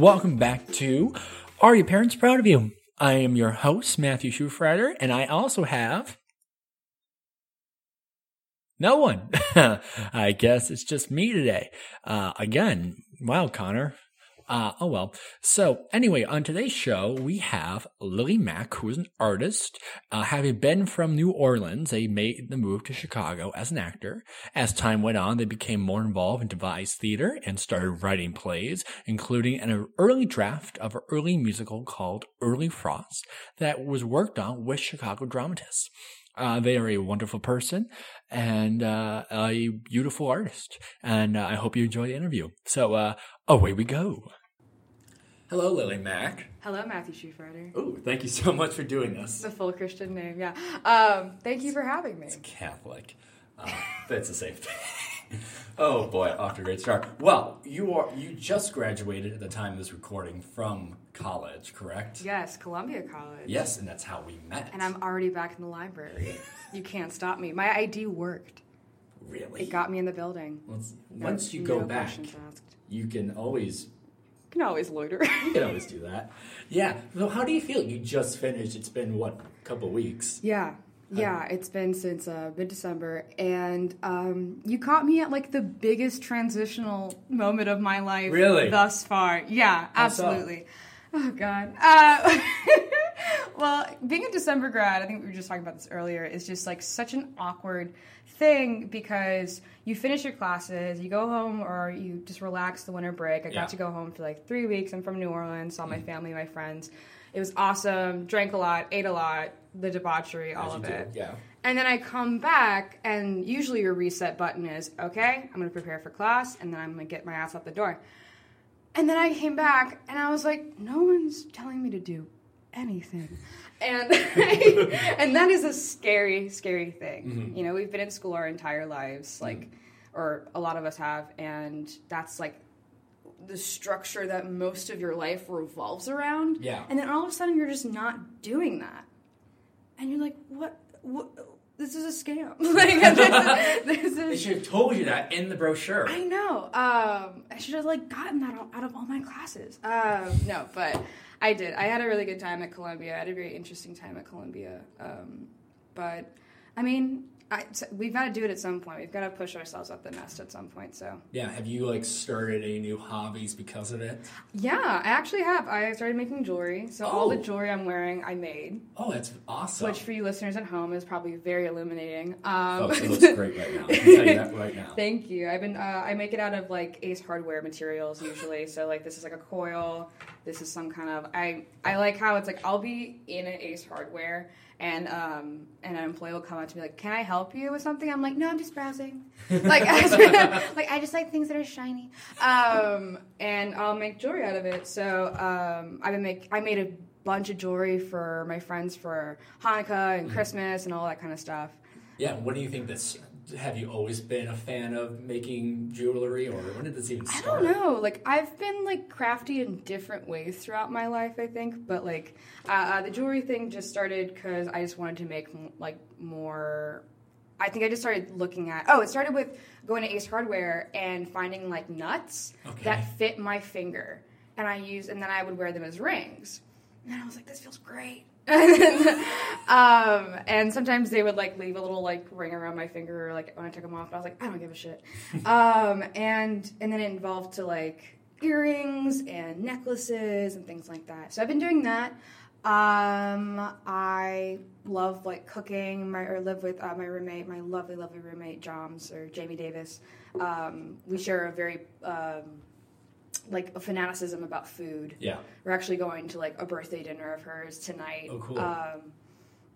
welcome back to Are Your Parents Proud of You? I am your host, Matthew Schufrider, and I also have no one. I guess it's just me today. Uh, again, wow, Connor. Uh, oh well. So anyway, on today's show, we have Lily Mack, who is an artist. Uh, having been from New Orleans, they made the move to Chicago as an actor. As time went on, they became more involved in devised theater and started writing plays, including an early draft of an early musical called Early Frost that was worked on with Chicago dramatists. Uh, they are a wonderful person and uh, a beautiful artist. And uh, I hope you enjoy the interview. So uh, away we go. Hello, Lily Mack. Hello, Matthew Schufrider. Oh, thank you so much for doing this. The full Christian name, yeah. Um, thank you for having me. It's Catholic. Uh, that's a safe thing. oh boy, off to a great start. Well, you are you just graduated at the time of this recording from college, correct? Yes, Columbia College. Yes, and that's how we met. And I'm already back in the library. you can't stop me. My ID worked. really. It got me in the building. once, once you no go back, you can always can always loiter. you can always do that. Yeah. So how do you feel? You just finished. It's been what a couple weeks. yeah. Yeah, it's been since uh, mid December, and um, you caught me at like the biggest transitional moment of my life Really? thus far. Yeah, absolutely. Oh God. Uh, well, being a December grad, I think we were just talking about this earlier, is just like such an awkward thing because you finish your classes, you go home, or you just relax the winter break. I Yeah. got to go home for like three weeks. I'm from New Orleans, saw my mm-hmm. family, my friends. It was awesome. Drank a lot, ate a lot, the debauchery, all As of do. it. Yeah. And then I come back, and usually your reset button is okay, I'm gonna prepare for class, and then I'm gonna get my ass out the door. And then I came back, and I was like, no one's telling me to do anything. And, and that is a scary, scary thing. You know, we've been in school our entire lives, like, or a lot of us have, and that's like the structure that most of your life revolves around. Yeah. And then all of a sudden, you're just not doing that and you're like, what? what? This is a scam. like, this, this They should have told you that in the brochure. I know. Um, I should have like gotten that out of all my classes. Um, no, but I did. I had a really good time at Columbia. I had a very interesting time at Columbia. Um, but I mean, I, we've got to do it at some point. We've got to push ourselves up the nest at some point. So Yeah. Have you like started any new hobbies because of it? yeah, I actually have. I started making jewelry. So all the Oh. jewelry I'm wearing, I made. Oh, that's awesome. Which for you listeners at home is probably very illuminating. Um, Folks, it looks great right now. I can tell you that right now. Thank you. I've been uh, I make it out of like Ace Hardware materials usually. So like this is like a coil. This is some kind of I I like how it's like I'll be in an Ace Hardware and um and an employee will come up to me like, "Can I help you with something?" I'm like, "No, I'm just browsing." like I, like I just like things that are shiny. Um and I'll make jewelry out of it. So um I've been make I made a bunch of jewelry for my friends for Hanukkah and Christmas and all that kind of stuff. Yeah. What do you think this? Have you always been a fan of making jewelry, or when did this even start? I don't know. Like I've been like crafty in different ways throughout my life. I think, but like uh, uh, the jewelry thing just started because I just wanted to make like more. I think I just started looking at. Oh, it started with going to Ace Hardware and finding like nuts Okay. that fit my finger, and I use, and then I would wear them as rings. And I was like, this feels great. um, and sometimes they would like leave a little like ring around my finger, like when I took them off. I was like, I don't give a shit. um, and and then it involved to like earrings and necklaces and things like that. So I've been doing that. Um, I love like cooking. My or live with uh, my roommate, my lovely, lovely roommate, Joms or Jamie Davis. Um, we share a very um, like a fanaticism about food. Yeah. We're actually going to like a birthday dinner of hers tonight. Oh, cool. Um,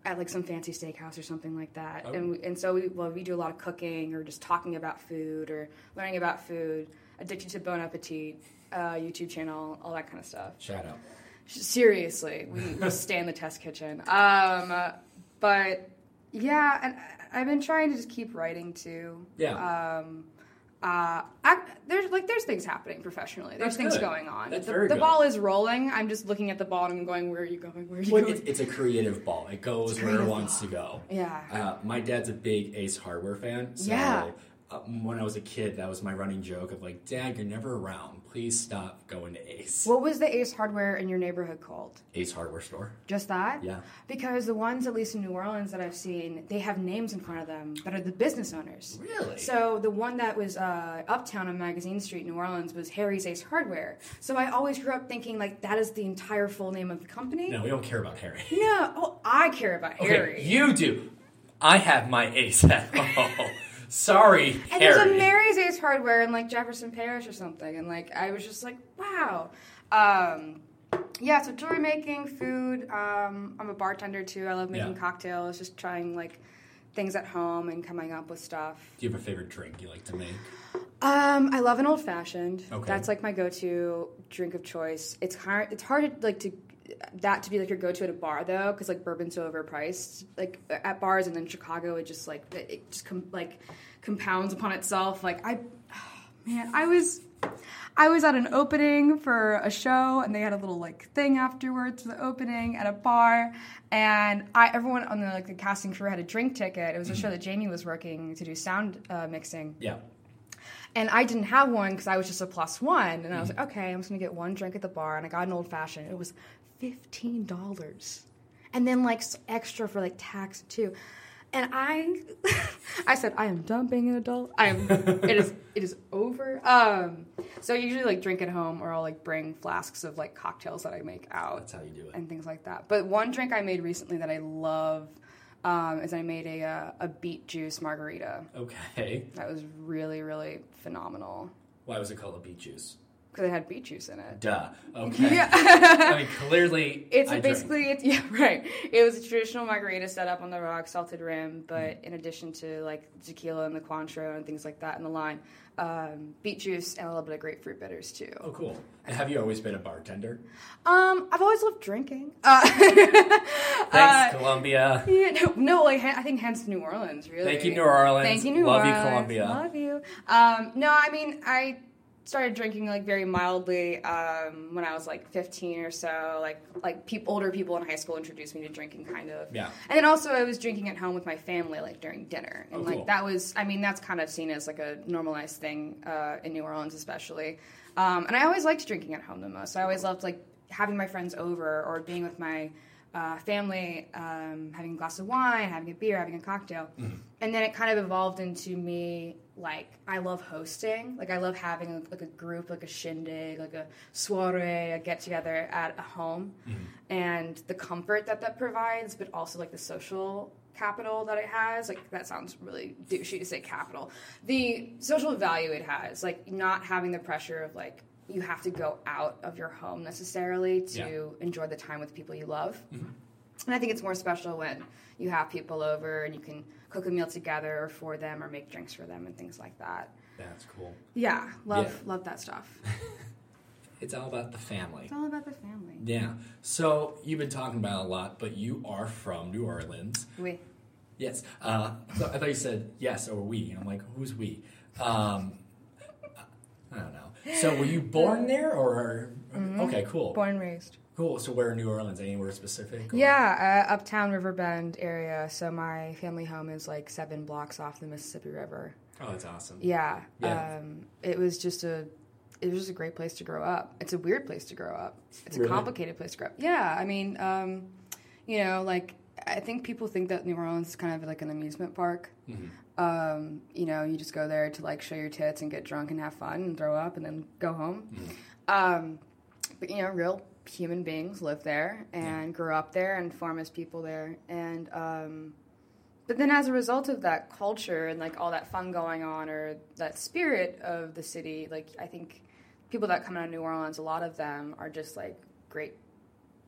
at like some fancy steakhouse or something like that. Oh. And we, and so we well we do a lot of cooking or just talking about food or learning about food. Addicted to Bon Appetit, uh, YouTube channel, all that kind of stuff. Shout out. Seriously, we, we stay in the test kitchen. Um, but yeah, and I've been trying to just keep writing too. Yeah. Um, uh, I, there's like there's things happening professionally. There's That's things good. going on. That's the very the good. ball is rolling. I'm just looking at the ball and I'm going, where are you going? Where are you Well, going? it's, it's a creative ball. It goes where it wants ball. to go. yeah. Uh, my dad's a big Ace Hardware fan, so Yeah. Uh, when I was a kid, that was my running joke of like, Dad, you're never around. Please stop going to Ace. What was the Ace Hardware in your neighborhood called? Ace Hardware Store. Just that? Yeah. Because the ones, at least in New Orleans, that I've seen, they have names in front of them that are the business owners. Really? So the one that was uh, uptown on Magazine Street, New Orleans, was Harry's Ace Hardware. So I always grew up thinking like that is the entire full name of the company. No, we don't care about Harry. No, oh, I care about Harry. You do. I have my Ace at home. Sorry, And there's a Mary's Ace Hardware in like Jefferson Parish or something, and like I was just like, wow. Um, yeah, so jewelry making, food. Um, I'm a bartender too. I love making Yeah. cocktails, just trying like things at home and coming up with stuff. do you have a favorite drink you like to make? Um, I love an old fashioned. Okay. That's like my go-to drink of choice. It's hard. It's hard to like to that to be like your go-to at a bar though, because like bourbon's so overpriced. Like at bars and then Chicago, it just like it just com- like compounds upon itself. Like I, man, I was. I was at an opening for a show, and they had a little like thing afterwards for the opening at a bar, and I everyone on the like the casting crew had a drink ticket. It was a show that Jamie was working to do sound uh, mixing, Yeah. and I didn't have one because I was just a plus one. And I was like, okay, I'm just gonna get one drink at the bar. And I got an old fashioned. It was fifteen dollars, and then like extra for like tax too. And I, I said, I am done being an adult. I am. it is. It is over. Um. So I usually like drink at home, or I'll like bring flasks of like cocktails that I make out That's how you do it. and things like that. But one drink I made recently that I love um, is I made a uh, a beet juice margarita. Okay. That was really, really phenomenal Why was it called a beet juice? Because it had beet juice in it. Duh. Okay. Yeah, I mean, clearly. it's I a drink. basically it's yeah right. It was a traditional margarita set up on the rock, salted rim, but Mm. in addition to like tequila and the Cointreau and things like that in the line, um, beet juice and a little bit of grapefruit bitters too. Oh, cool. And have you always been a bartender? Um, I've always loved drinking. Uh, Thanks, uh, Columbia. Yeah, no, no, like I think hence New Orleans, really. Thank you, New Orleans. Thank you, New Orleans. Love you, Columbia. Love you. Um, no, I mean I started drinking like very mildly um, when I was like 15 or so. Like like peop older people in high school introduced me to drinking, kind of. Yeah. And then also I was drinking at home with my family, like during dinner, and Oh, like cool. that was. I mean, that's kind of seen as like a normalized thing uh, in New Orleans, especially. Um, and I always liked drinking at home the most. I always loved like having my friends over or being with my uh, family, um, having a glass of wine, having a beer, having a cocktail. And then it kind of evolved into me like I love hosting. Like I love having a, like a group, like a shindig, like a soiree, a get together at a home, mm-hmm. and the comfort that that provides, but also like the social capital that it has. Like that sounds really douchey to say capital. The social value it has, like not having the pressure of like you have to go out of your home necessarily to Yeah. enjoy the time with people you love. Mm-hmm. And I think it's more special when you have people over and you can cook a meal together for them or make drinks for them and things like that. That's cool. Yeah, love Yeah. love that stuff. It's all about the family. It's all about the family. Yeah. So you've been talking about it a lot, but you are from New Orleans. We Yes. Uh, so I thought you said yes or we. And I'm like, who's we? Um, I don't know. So were you born there or? Okay, cool. born and raised. Cool. So where in New Orleans? Anywhere specific? or- Yeah, uh, uptown Riverbend area. So my family home is like seven blocks off the Mississippi River. Oh, that's awesome. Yeah. Yeah. Um, it was just a it was just a great place to grow up. It's a weird place to grow up. It's a Really? complicated place to grow up. Yeah, I mean, um, you know, like I think people think that New Orleans is kind of like an amusement park. Um, you know, you just go there to like show your tits and get drunk and have fun and throw up and then go home. Um, but you know, real human beings live there and grew up there and form as people there. And um, but then as a result of that culture and like all that fun going on or that spirit of the city, like I think people that come out of New Orleans, a lot of them are just like great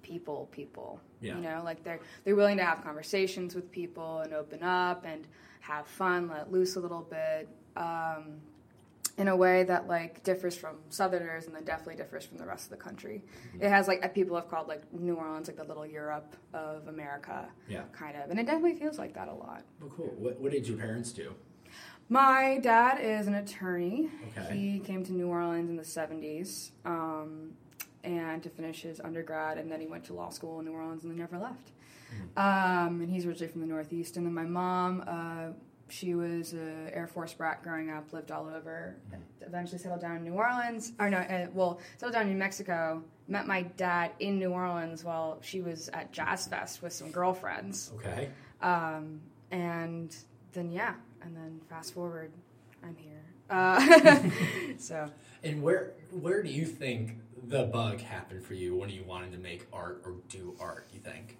people people. Yeah. You know, like they're they're willing to have conversations with people and open up and have fun, let loose a little bit. Um, in a way that like differs from Southerners and then definitely differs from the rest of the country. Mm-hmm. It has like people have called like New Orleans like the little Europe of America, Yeah. kind of, and it definitely feels like that a lot. Oh, cool. What, what did your parents do? My dad is an attorney. Okay. He came to New Orleans in the '70s, um, and to finish his undergrad, and then he went to law school in New Orleans and then never left. Um, and he's originally from the Northeast. And then my mom uh, she was an Air Force brat growing up, lived all over, eventually settled down in New Orleans. Or no, uh, well, settled down in New Mexico. Met my dad in New Orleans while she was at Jazz Fest with some girlfriends. Okay. Um, and then yeah, and then fast forward, I'm here. Uh, so And where where do you think the bug happened for you when you wanted to make art or do art? You think?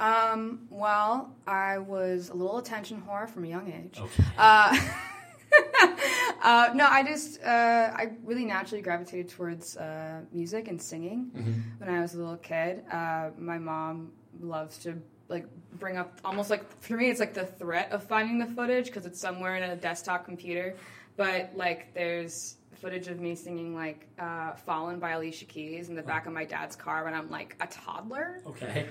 Um, well, I was a little attention whore from a young age. Okay. Uh, uh, no, I just, uh, I really naturally gravitated towards uh, music and singing when I was a little kid. Uh, my mom loves to like bring up almost like for me it's like the threat of finding the footage because it's somewhere in a desktop computer but like there's footage of me singing like uh, fallen by alicia keys in the back of my dad's car when i'm like a toddler Okay.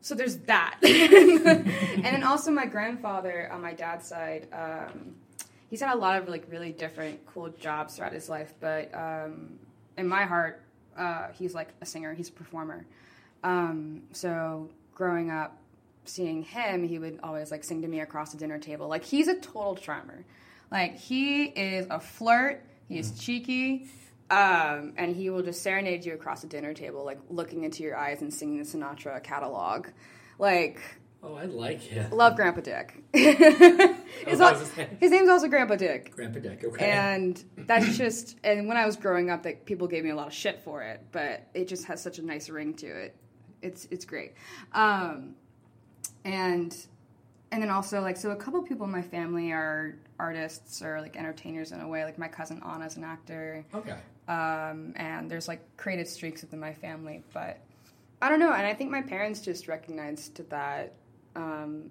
So there's that. and then also my grandfather on my dad's side, um, he's had a lot of like really different cool jobs throughout his life, but um, in my heart, uh, he's like a singer, he's a performer. Um, so growing up, seeing him, he would always like sing to me across the dinner table. Like he's a total charmer. Like he is a flirt. He is cheeky. Um, and he will just serenade you across the dinner table, like looking into your eyes and singing the Sinatra catalog. Like, Oh, I like it. love Grandpa Dick. Oh, his, his name? his name's also Grandpa Dick. Grandpa Dick. Okay. And that's just, and when I was growing up, like people gave me a lot of shit for it, but it just has such a nice ring to it. It's it's great. Um, and and then also like so a couple people in my family are artists or like entertainers in a way. Like my cousin Anna's an actor okay. Um, and there's like creative streaks within my family. But I don't know, and I think my parents just recognized that, um,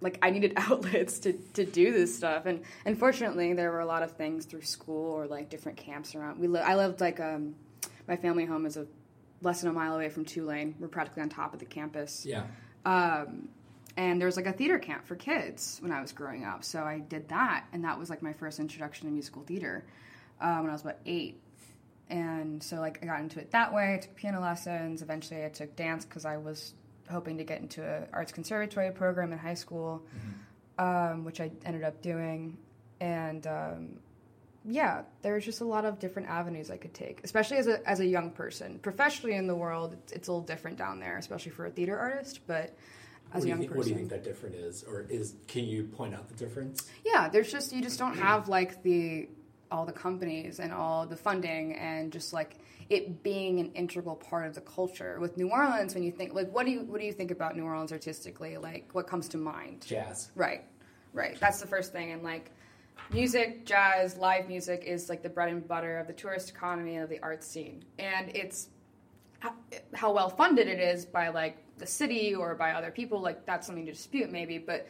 like I needed outlets to, to do this stuff, and unfortunately, there were a lot of things through school or like different camps around. We li- I lived like um, my family home is a less than a mile away from Tulane. We're practically on top of the campus. Yeah. Um, and there was like a theater camp for kids when I was growing up. So I did that, and that was like my first introduction to musical theater uh, when I was about eight. And so like I got into it that way. I took piano lessons. Eventually, I took dance because I was hoping to get into an arts conservatory program in high school, um, which I ended up doing. And um, yeah, there's just a lot of different avenues I could take, especially as a as a young person. Professionally in the world, it's, it's a little different down there, especially for a theater artist. But What as a do, you young think, person, what do you think that different is, or is? Can you point out the difference? yeah, there's just you just don't have like the all the companies and all the funding and just like it being an integral part of the culture. With New Orleans, when you think like what do you what do you think about New Orleans artistically? Like what comes to mind? Jazz. Right, right. That's the first thing. And like music, jazz, live music is like the bread and butter of the tourist economy and of the art scene. And it's how, how well funded it is by like the city or by other people. Like that's something to dispute maybe, but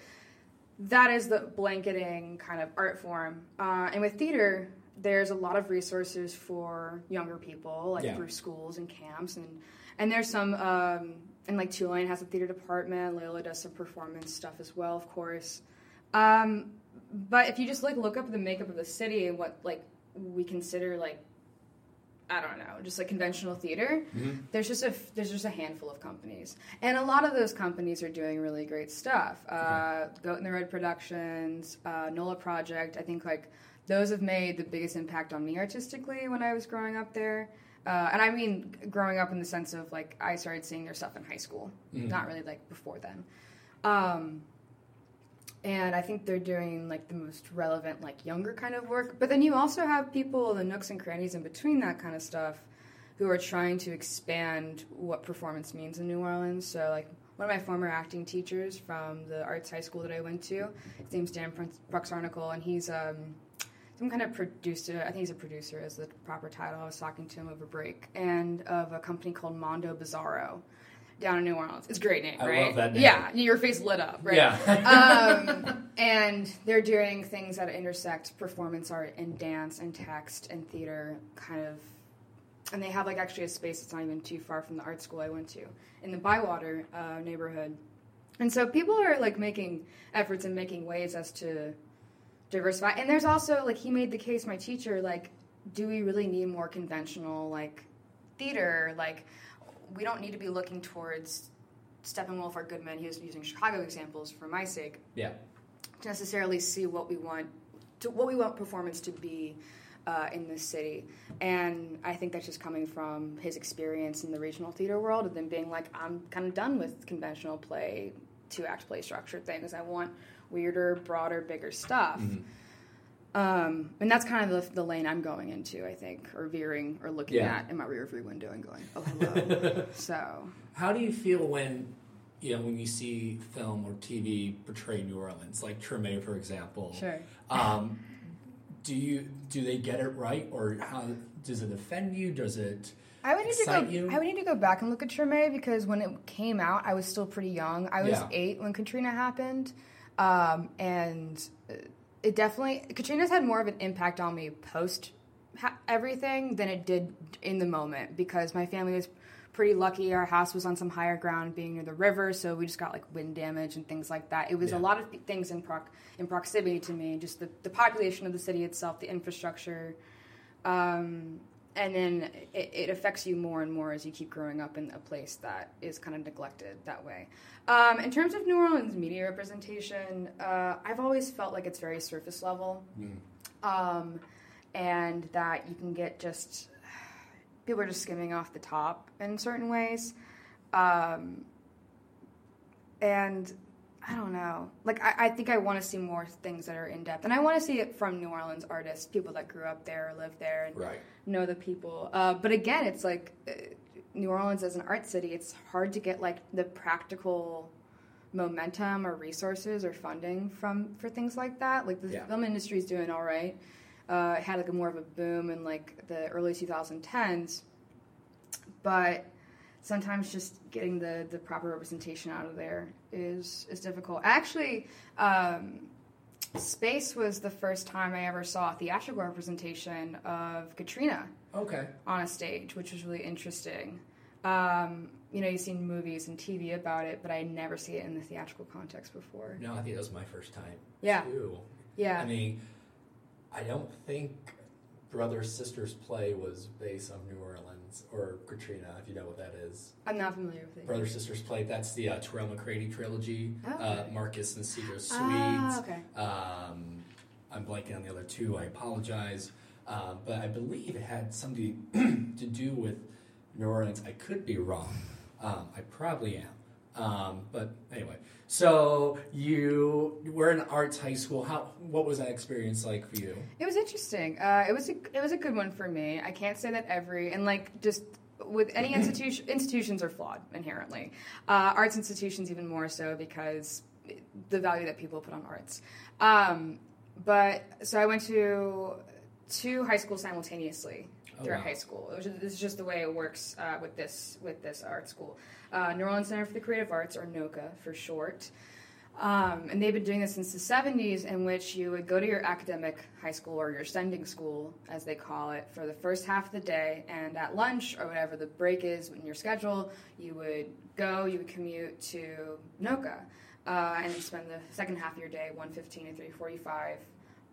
that is the blanketing kind of art form. Uh, and with theater, there's a lot of resources for younger people, like Yeah. through schools and camps, and and there's some. Um, and like Tulane has a theater department. Loyola does some performance stuff as well, of course. Um, but if you just like look up the makeup of the city and what like we consider like I don't know, just like conventional theater. There's just a there's just a handful of companies, and a lot of those companies are doing really great stuff. Uh, Goat in the Road Productions, uh, Nola Project. I think like those have made the biggest impact on me artistically when I was growing up there. Uh, and I mean growing up in the sense of like I started seeing their stuff in high school, not really like before then. Um, and I think they're doing like the most relevant, like younger kind of work. But then you also have people, the nooks and crannies in between that kind of stuff, who are trying to expand what performance means in New Orleans. So like one of my former acting teachers from the arts high school that I went to, his name's Dan Bruxarnicle, and he's um, some kind of producer. I think he's a producer, is the proper title. I was talking to him over break, and of a company called Mondo Bizarro. Down in New Orleans, it's a great name, I right? love that name. Yeah, your face lit up, right? Yeah. um, and they're doing things that intersect performance art and dance and text and theater kind of and they have like actually a space that's not even too far from the art school i went to in the bywater uh, neighborhood and so people are like making efforts and making ways as to diversify and there's also like he made the case my teacher like do we really need more conventional like theater like we don't need to be looking towards steppenwolf or goodman he was using chicago examples for my sake yeah. to necessarily see what we want to what we want performance to be uh, in this city. And I think that's just coming from his experience in the regional theater world, and then being like, I'm kind of done with conventional play, two act play structure things. I want weirder, broader, bigger stuff. Um, and that's kind of the, the lane I'm going into, I think, or veering or looking Yeah. at in my rear view window and going, oh, hello. so, How do you feel when you know when you see film or TV portray New Orleans, like Treme, for example? Sure. Um, do you do they get it right, or how does it offend you? Does it? I would need to go. you? I would need to go back and look at Treme because when it came out, I was still pretty young. I was Yeah. eight when Katrina happened, um, and uh, it definitely Katrina's had more of an impact on me post ha- everything than it did in the moment because my family was pretty lucky. Our house was on some higher ground, being near the river, so we just got like wind damage and things like that. It was Yeah. a lot of things in proc- in proximity to me, just the, the population of the city itself, the infrastructure. Um, and then it, it affects you more and more as you keep growing up in a place that is kind of neglected that way. Um, in terms of New Orleans media representation, uh, I've always felt like it's very surface level, um, and that you can get just people are just skimming off the top in certain ways, um, and I don't know. Like I, I think I want to see more things that are in depth, and I want to see it from New Orleans artists, people that grew up there, or live there, and Right. know the people. Uh, but again, it's like uh, New Orleans as an art city. It's hard to get like the practical momentum or resources or funding from for things like that. Like the Yeah. film industry is doing all right. Uh, it had like a more of a boom in like the early 2010s, but sometimes just getting the the proper representation out of there is is difficult. Actually. Um, Space was the first time I ever saw a theatrical representation of Katrina Okay. on a stage, which was really interesting. Um, you know, you've seen movies and TV about it, but I never see it in the theatrical context before. No, I think that was my first time. Yeah. Too. Yeah. I mean, I don't think Brother Sisters play was based on New Orleans or Katrina, if you know what that is. I'm not familiar with it. Brothers Sisters play. That's the uh, Tarell McCraney trilogy. Oh, Uh. Marcus and Cedar Swedes. Ah, okay. Um, I'm blanking on the other two. I apologize. Um, but I believe it had something to do with New Orleans. I could be wrong. Um, I probably am. Um, but anyway, so you were in arts high school. How? What was that experience like for you? It was interesting. Uh, it was a, it was a good one for me. I can't say that every and like just with any institution institutions are flawed inherently. Uh, arts institutions even more so because the value that people put on arts. Um, but so I went to two high schools simultaneously Oh, throughout wow. high school. It was this is just the way it works uh, with this with this art school. Uh, New Orleans Center for the Creative Arts, or NOCCA for short. Um, and they've been doing this since the 70s, in which you would go to your academic high school or your sending school, as they call it, for the first half of the day. And at lunch or whatever the break is in your schedule, you would go, you would commute to NOCCA, uh, and spend the second half of your day, 115 to 345,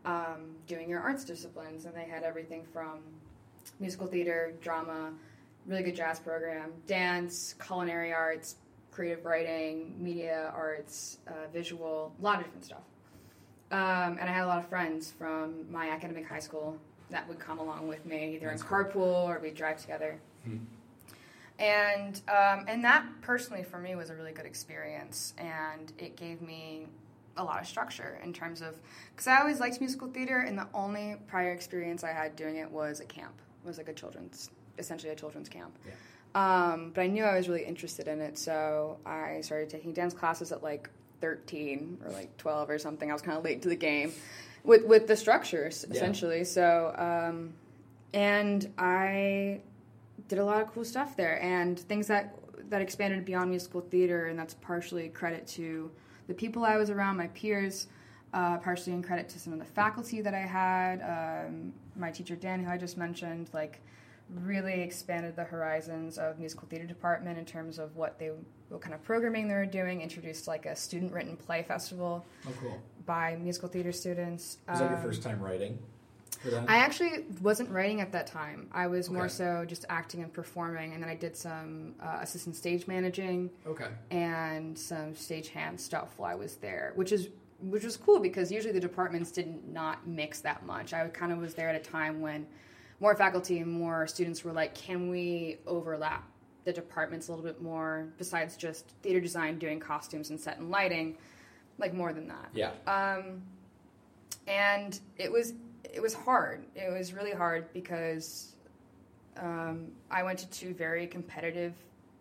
um, doing your arts disciplines. And they had everything from musical theater, drama, really good jazz program, dance, culinary arts, creative writing, media arts, uh, visual, a lot of different stuff. Um, and I had a lot of friends from my academic high school that would come along with me, either That's in cool. carpool or we'd drive together. Hmm. And um, and that personally for me was a really good experience, and it gave me a lot of structure in terms of because I always liked musical theater, and the only prior experience I had doing it was a camp, was like a children's, essentially a children's camp. Yeah. Um, but I knew I was really interested in it, so I started taking dance classes at like 13 or like 12 or something. I was kind of late to the game with with the structures Yeah. essentially. So um, and I did a lot of cool stuff there and things that that expanded beyond musical theater, and that's partially credit to the people I was around, my peers. Uh, partially in credit to some of the faculty that I had, um, my teacher Dan, who I just mentioned, like really expanded the horizons of musical theater department in terms of what they what kind of programming they were doing. Introduced like a student written play festival Oh, cool. by musical theater students. Was that your Um, first time writing? I actually wasn't writing at that time. I was more so just acting and performing, and then I did some uh, assistant stage managing okay. and some stagehand stuff while I was there, which is which was cool because usually the departments did not mix that much. I kind of was there at a time when more faculty and more students were like, can we overlap the departments a little bit more besides just theater design, doing costumes and set and lighting, like more than that. Yeah. Um, and it was it was hard. It was really hard because um, I went to two very competitive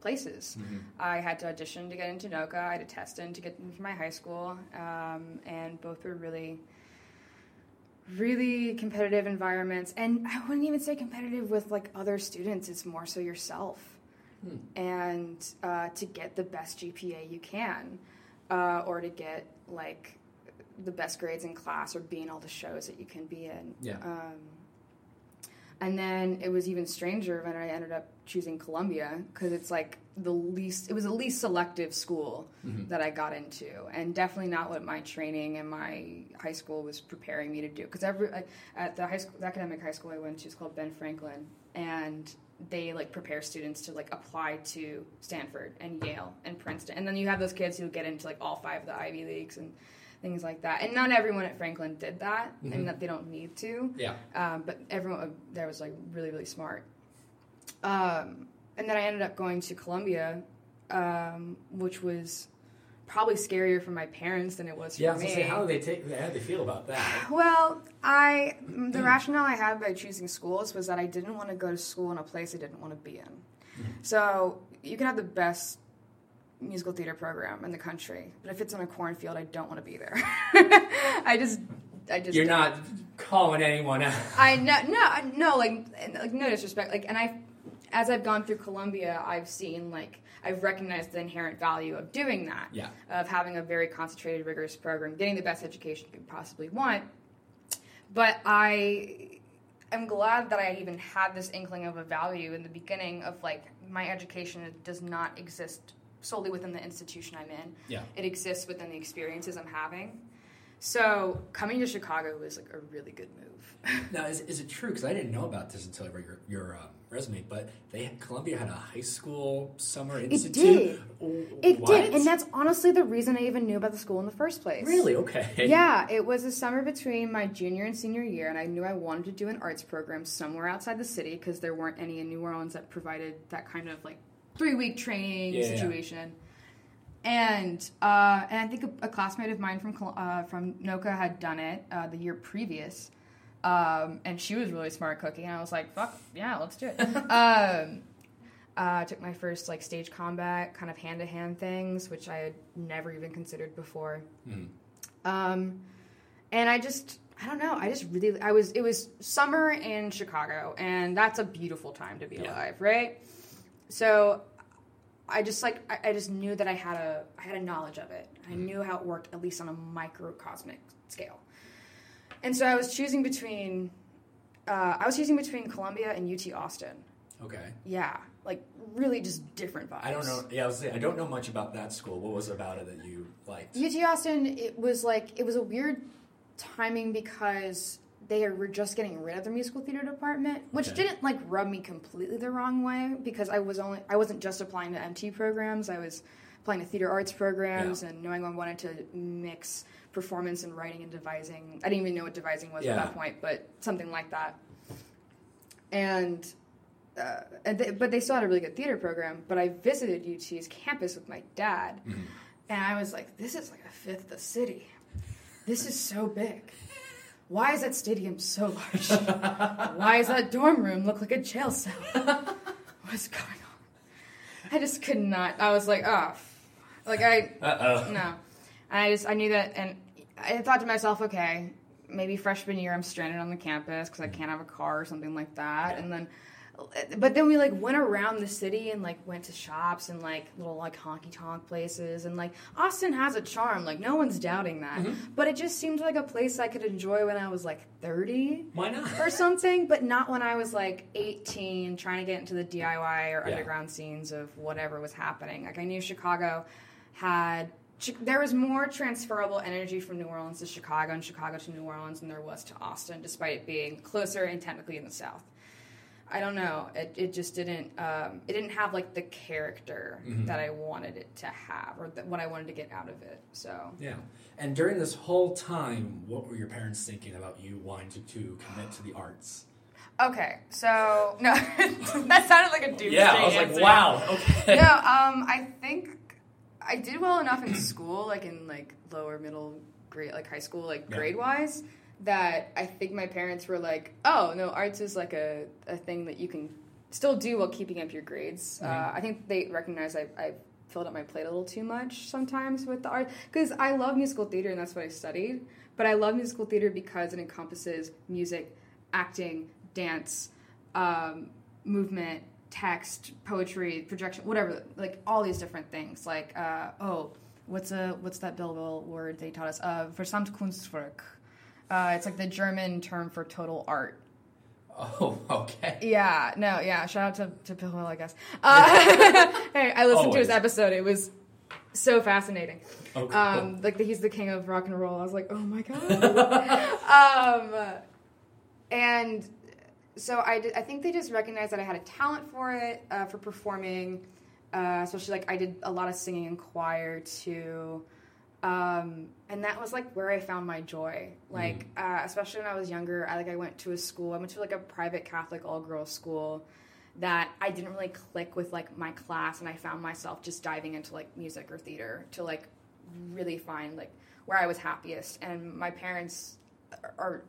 places. Mm-hmm. I had to audition to get into NOCCA. I had to test in to get into my high school, um, and both were really, really competitive environments. And I wouldn't even say competitive with like other students. It's more so yourself, and uh, to get the best GPA you can, uh, or to get like the best grades in class, or be in all the shows that you can be in. Yeah. Um, and then it was even stranger when I ended up choosing Columbia because it's like the least, it was the least selective school mm-hmm. that I got into, and definitely not what my training and my high school was preparing me to do. Because every I- at the high school, the academic high school I went to is called Ben Franklin, and they like prepare students to like apply to Stanford and Yale and Princeton, and then you have those kids who get into like all five of the Ivy leagues and things like that. And not everyone at Franklin did that, and that they don't need to. Yeah. Um, but everyone there was like really, really smart. Um, and then I ended up going to Columbia, um, which was probably scarier for my parents than it was for Yeah, me. gonna say, how do they take? How do they feel about that? Well, I the rationale I had by choosing schools was that I didn't want to go to school in a place I didn't want to be in. So you can have the best musical theater program in the country, but if it's in a cornfield, I don't want to be there. I just, I just. You're don't. not calling anyone out. I no no no like like no disrespect like and I as I've gone through Columbia I've seen like I've recognized the inherent value of doing that Yeah. of having a very concentrated rigorous program getting the best education you could possibly want but I am glad that I even had this inkling of a value in the beginning of like my education does not exist solely within the institution I'm in Yeah. it exists within the experiences I'm having so coming to Chicago was like a really good move Now, is, is it true? Because I didn't know about this until I read your, your um, resume. But they had, Columbia had a high school summer institute. did. It what? did, and that's honestly the reason I even knew about the school in the first place. really okay. Yeah, it was a summer between my junior and senior year, and I knew I wanted to do an arts program somewhere outside the city because there weren't any in New Orleans that provided that kind of like three week training Yeah, yeah. situation. And uh, and I think a, a classmate of mine from uh, from NOCCA had done it uh, the year previous, um, and she was really smart cooking. And I was like, "Fuck yeah, let's do it." um, uh, I took my first like stage combat kind of hand to hand things, which I had never even considered before. Um, and I just, I don't know, I just really, I was, it was summer in Chicago, and that's a beautiful time to be Yeah. alive, right? So I just like, I, I just knew that I had a, I had a knowledge of it. I knew how it worked, at least on a microcosmic scale. And so I was choosing between, uh, I was choosing between Columbia and UT Austin. Okay. Yeah, like really just different vibes. I don't know. Yeah, I was saying, I don't know much about that school. What was about it that you liked? UT Austin, it was like it was a weird timing because they were just getting rid of the musical theater department, which Okay. didn't like rub me completely the wrong way because I was only I wasn't just applying to MT programs. I was applying to theater arts programs Yeah. and knowing I wanted to mix performance and writing and devising. I didn't even know what devising was Yeah. at that point, but something like that. And uh, and they, but they still had a really good theater program. But I visited UT's campus with my dad, and I was like, "This is like a fifth of the city. This is so big. Why is that stadium so large? Why does that dorm room look like a jail cell? What's going on?" I just could not. I was like, "Oh, like I Uh oh. no. I just I knew that, and I thought to myself, okay, maybe freshman year I'm stranded on the campus because I can't have a car or something like that. And then, but then we like went around the city and like went to shops and like little like honky tonk places and like Austin has a charm, like no one's doubting that. Mm-hmm. But it just seemed like a place I could enjoy when I was like 30 Why not? or something, but not when I was like 18 trying to get into the DIY or Yeah. underground scenes of whatever was happening. Like I knew Chicago had there was more transferable energy from New Orleans to Chicago and Chicago to New Orleans than there was to Austin, despite it being closer and technically in the South. I don't know. It, it just didn't. Um, it didn't have like the character Mm-hmm. that I wanted it to have, or th- what I wanted to get out of it. So Yeah. And during this whole time, what were your parents thinking about you wanting to, to commit to the arts? okay, so no, that sounded like a doomsday Yeah, I was like, answer. wow, okay. no, um, I think I did well enough in school, like in like lower middle grade, like high school, like Yeah. grade wise, that I think my parents were like, "Oh no, arts is like a, a thing that you can still do while keeping up your grades." Uh, I think they recognize I, I filled up my plate a little too much sometimes with the art because I love musical theater and that's what I studied. But I love musical theater because it encompasses music, acting, dance, um, movement, text, poetry, projection, whatever, like all these different things. Like, uh, oh, what's a what's that Belleville word they taught us? Uh, Gesamtkunstwerk. Uh, it's like the German term for total art. Oh, okay. Yeah, no, yeah. Shout out to to Bill Hill, I guess. Uh, hey, I listened to his episode. It was so fascinating. Oh, cool. Um, like the, he's the king of rock and roll. I was like, oh my god. um, and so I, did, I think they just recognized that I had a talent for it, uh, for performing. Uh, especially like I did a lot of singing in choir too. Um, and that was like where I found my joy. Like, uh, especially when I was younger, I like I went to a school. I went to like a private Catholic all girls school that I didn't really click with like my class, and I found myself just diving into like music or theater to like really find like where I was happiest. And my parents are- are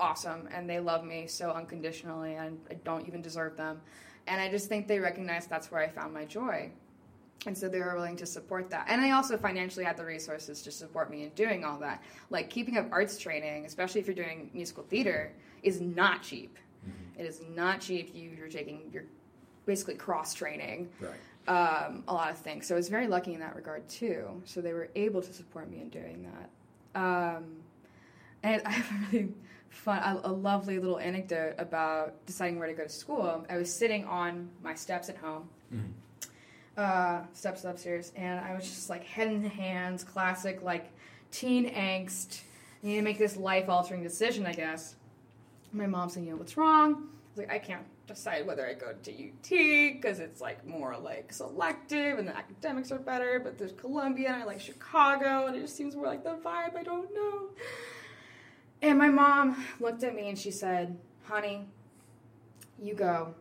awesome, and they love me so unconditionally, and I don't even deserve them. And I just think they recognize that's where I found my joy. And so they were willing to support that. And they also financially had the resources to support me in doing all that. Like keeping up arts training, especially if you're doing musical theater, is not cheap. It is not cheap. You, you're taking, you're basically cross training Right. um, a lot of things. So I was very lucky in that regard too. So they were able to support me in doing that. Um, and I have a really fun, a, a lovely little anecdote about deciding where to go to school. I was sitting on my steps at home, uh, steps upstairs, and I was just like head in the hands, classic like teen angst. I need to make this life altering decision, I guess. My mom's saying, you know, what's wrong? I was like, I can't decide whether I go to UT because it's like more like selective and the academics are better, but there's Columbia and I like Chicago and it just seems more like the vibe. I don't know. And my mom looked at me and she said, honey, you go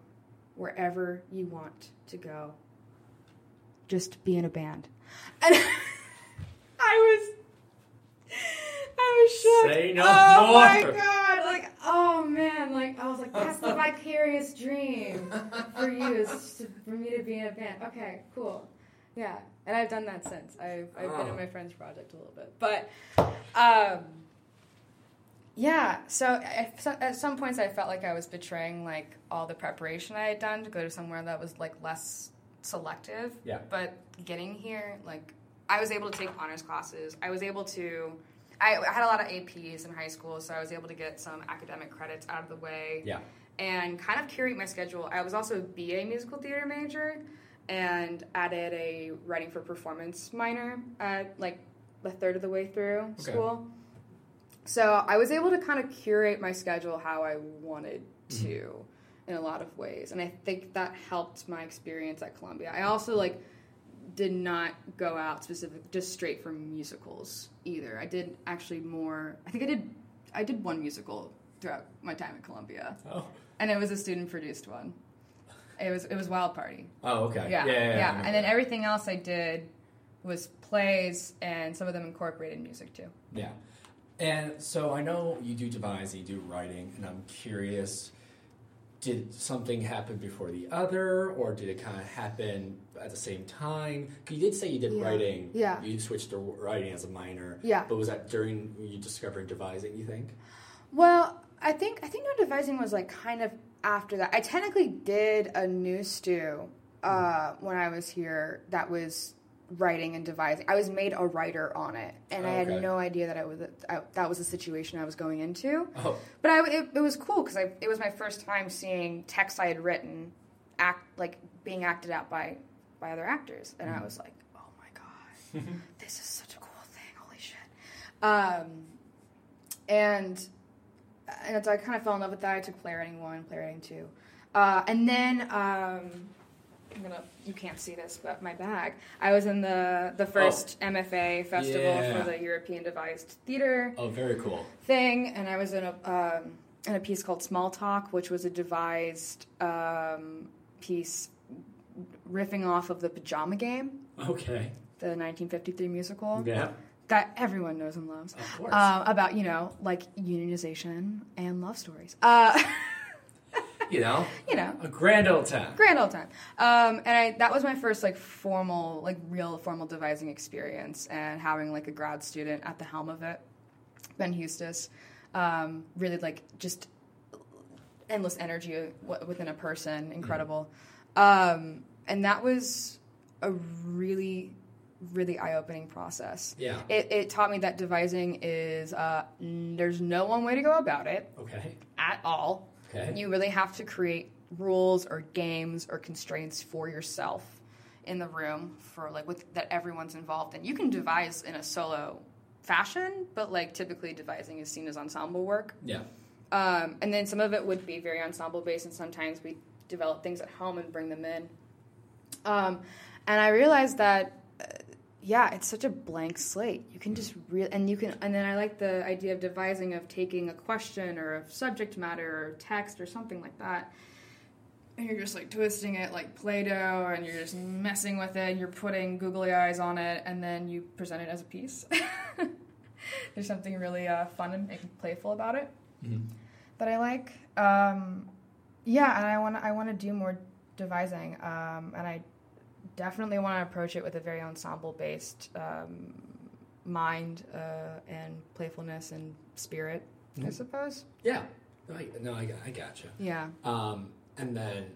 wherever you want to go. Just be in a band. And I was I was shook. Say no oh my god! Like, oh man! Like, I was like, that's the vicarious dream for you is just to, for me to be in a band. Okay, cool. Yeah, and I've done that since. I've I've been Oh. in my friend's project a little bit, but um, yeah. So- at some points, I felt like I was betraying like all the preparation I had done to go to somewhere that was like less selective. Yeah. But getting here, like, I was able to take honors classes. I was able to. I, I had a lot of APs in high school, so I was able to get some academic credits out of the way Yeah. and kind of curate my schedule. I was also a BA musical theater major and added a writing for performance minor at like a third of the way through Okay. school. So I was able to kind of curate my schedule how I wanted to mm-hmm. In a lot of ways. And I think that helped my experience at Columbia. I also like did not go out specific just straight for musicals either. I did actually more I think I did I did one musical throughout my time at Columbia. Oh. And it was a student produced one. It was it was Wild Party. Oh, okay. Yeah. Yeah. yeah, Yeah. yeah, And then everything else I did was plays and some of them incorporated music too. Yeah. And so I know you do devise, you do writing, and I'm curious did something happen before the other, or did it kind of happen at the same time? You did say you did Yeah. writing. Yeah. You switched to writing as a minor. Yeah. But was that during you discovering devising, you think? Well, I think I think no devising was like kind of after that. I technically did a new stew uh, when I was here that was writing and devising. I was made a writer on it, and I Okay. had no idea that I was I, that was the situation I was going into. Oh. But I, it, it was cool because it was my first time seeing text I had written act like being acted out by by other actors, and I was like, oh my god, this is such a cool thing! Holy shit! Um, and and so I kind of fell in love with that. I took playwriting one, playwriting two. Uh, and then um, I'm gonna. You can't see this, but my bag. I was in the the first MFA festival Yeah. for the European Devised Theater Oh, very cool. thing, and I was in a um, in a piece called Small Talk, which was a devised um, piece riffing off of the Pajama Game, Okay. the 1953 musical Yeah. that everyone knows and loves. Of course. Um, about you know like unionization and love stories. Uh, you know, you know, a grand old time. grand old time. Um, and I that was my first like formal, like real formal devising experience, and having like a grad student at the helm of it, Ben Hustis, um, really like just endless energy w- within a person, incredible. Um, and that was a really, really eye-opening process. Yeah. It, it taught me that devising is uh, there's no one way to go about it Okay. at all. Okay. You really have to create rules or games or constraints for yourself in the room for like with that everyone's involved in. You can devise in a solo fashion, but like typically devising is seen as ensemble work. Yeah. Um, and then some of it would be very ensemble based, and sometimes we develop things at home and bring them in. Um, and I realized that, yeah, it's such a blank slate. You can just real, and you can, and then I like the idea of devising of taking a question or a subject matter or text or something like that, and you're just like twisting it like Play-Doh, and you're just messing with it. And you're putting googly eyes on it, and then you present it as a piece. There's something really uh, fun and playful about it that I like. Um, yeah, and I want I want to do more devising, um, and I definitely want to approach it with a very ensemble based um, mind uh, and playfulness and spirit. I suppose. Yeah. No, I, no, I, I gotcha. Yeah. Um, and then,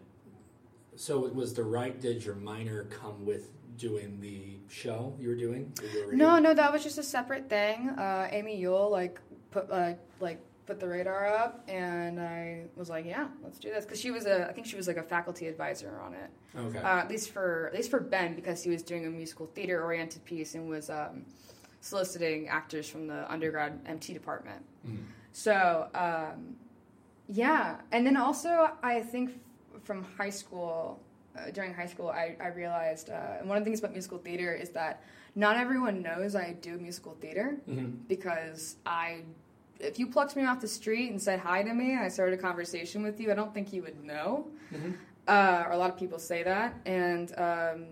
so it was the right? Did your minor come with doing the show you were doing? You already- No, no, that was just a separate thing. Uh, Amy Yule like put uh, like put the radar up, and I was like, yeah, let's do this because she was a I think she was like a faculty advisor on it. Okay. uh, at least for at least for Ben because he was doing a musical theater oriented piece and was um, soliciting actors from the undergrad MT department. Mhm. So um, yeah, and then also I think f- from high school. Uh, during high school, I, I realized uh, one of the things about musical theater is that not everyone knows I do musical theater Mhm. because I, if you plucked me off the street and said hi to me and I started a conversation with you, I don't think you would know. Mhm. Uh, or a lot of people say that, and um,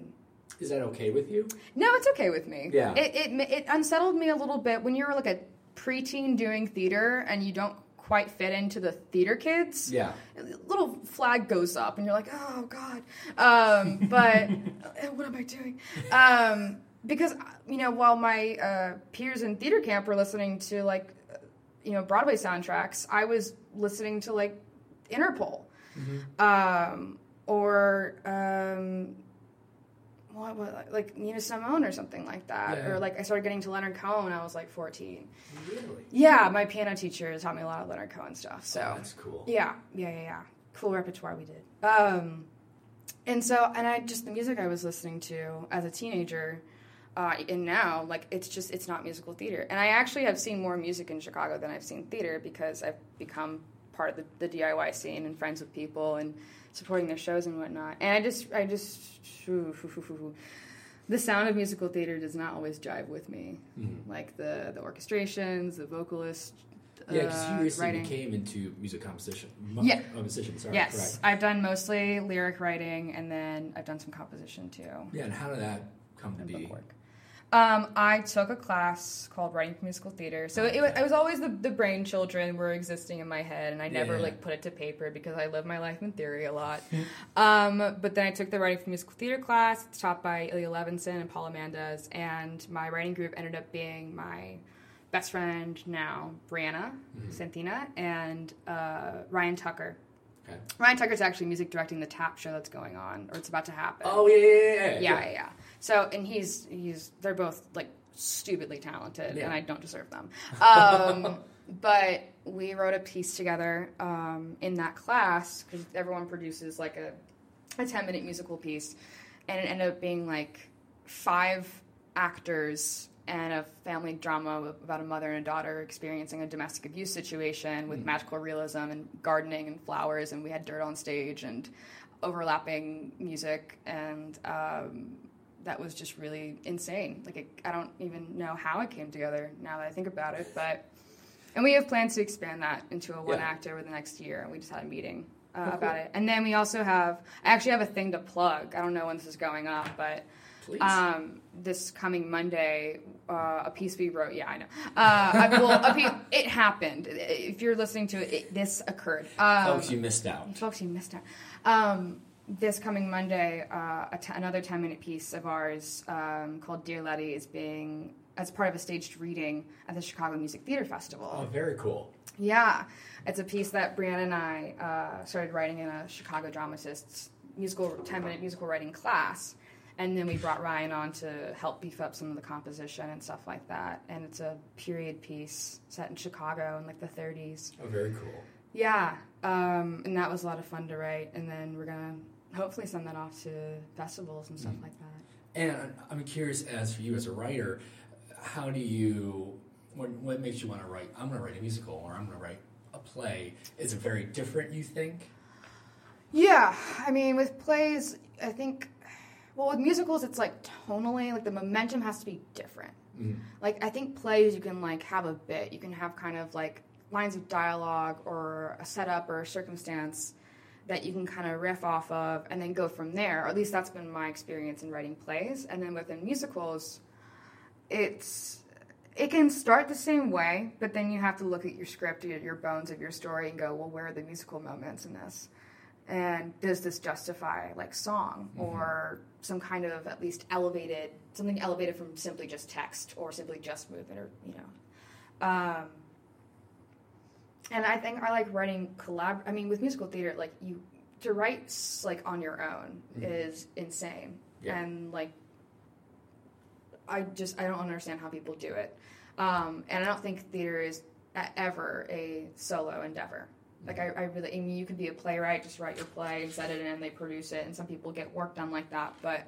Is that okay with you? no, it's okay with me. Yeah. It, it it unsettled me a little bit when you're like a preteen doing theater and you don't quite fit into the theater kids. Yeah. A little flag goes up and you're like, oh god. Um, but uh, what am I doing? Um, because you know, while my uh, peers in theater camp were listening to like, you know, Broadway soundtracks, I was listening to like Interpol, um, or um, what, what, like Nina Simone or something like that, Yeah. or like I started getting to Leonard Cohen when I was like 14. Really? Yeah, my piano teacher taught me a lot of Leonard Cohen stuff. So Oh, that's cool. yeah, yeah, yeah, yeah. Cool repertoire we did. Um, and so, and I just the music I was listening to as a teenager, uh, and now like it's just it's not musical theater. And I actually have seen more music in Chicago than I've seen theater because I've become part of the, the DIY scene and friends with people and supporting their shows and whatnot. And I just, I just, the sound of musical theater does not always jive with me. Mhm. Like the the orchestrations, the vocalist. Yeah, because uh, you recently writing. became into music composition. Mu- Yeah. Musician, sorry. Yes, I've done mostly lyric writing, and then I've done some composition too. Yeah, and how did that come to be? book work. Um, I took a class called Writing for Musical Theater. So it was, it was always the, the brain children were existing in my head, and I never Yeah. like put it to paper because I live my life in theory a lot. um, but then I took the Writing for Musical Theater class. It's taught by Ilya Levinson and Paula Mendez, and my writing group ended up being my best friend now, Brianna Santina, and uh, Ryan Tucker. Okay. Ryan Tucker's actually music directing the tap show that's going on, or it's about to happen. Oh, yeah, yeah. Yeah, yeah, yeah, yeah. So, and he's he's they're both like stupidly talented, Yeah. and I don't deserve them. Um, but we wrote a piece together um, in that class because everyone produces like a a ten minute musical piece, and it ended up being like five actors and a family drama about a mother and a daughter experiencing a domestic abuse situation with magical realism and gardening and flowers, and we had dirt on stage and overlapping music, and um, that was just really insane. Like it, I don't even know how it came together now that I think about it, but and we have plans to expand that into a one Yeah. act over the next year. And we just had a meeting uh, about it, and then we also have I actually have a thing to plug. I don't know when this is going up, but. Um, this coming Monday, uh, a piece we wrote. Yeah, I know. Uh, I, well, a piece, it happened. If you're listening to it, it this occurred. Um, Folks, you missed out. Folks, you missed out. Um, this coming Monday, uh, a t- another 10 minute piece of ours um, called Dear Letty is being, as part of a staged reading at the Chicago Music Theater Festival. Oh, very cool. Yeah, it's a piece that Brianna and I uh, started writing in a Chicago dramatist's musical 10 minute musical writing class. And then we brought Ryan on to help beef up some of the composition and stuff like that. And it's a period piece set in Chicago in like the 30s. Oh, very cool. Yeah, um, and that was a lot of fun to write. And then we're gonna hopefully send that off to festivals and stuff like that. And I'm curious, as for you as a writer, how do you, what, what makes you want to write? I'm going to write a musical or I'm going to write a play. Is it very different, you think? Yeah, I mean, with plays, I think, well, with musicals, it's like tonally, like the momentum has to be different. Mm. Like, I think plays, you can like have a bit, you can have kind of like lines of dialogue or a setup or a circumstance that you can kind of riff off of and then go from there. Or at least that's been my experience in writing plays. And then within musicals, it's it can start the same way, but then you have to look at your script, your, your bones of your story, and go, well, where are the musical moments in this? And does this justify like song or some kind of at least elevated something elevated from simply just text or simply just movement or you know? Um, and I think I like writing collab. I mean, with musical theater, like you to write like on your own is insane, Yeah. and like I just I don't understand how people do it, um, and I don't think theater is ever a solo endeavor. Like I, I really, I mean, you could be a playwright, just write your play and set it in, and they produce it, and some people get work done like that, but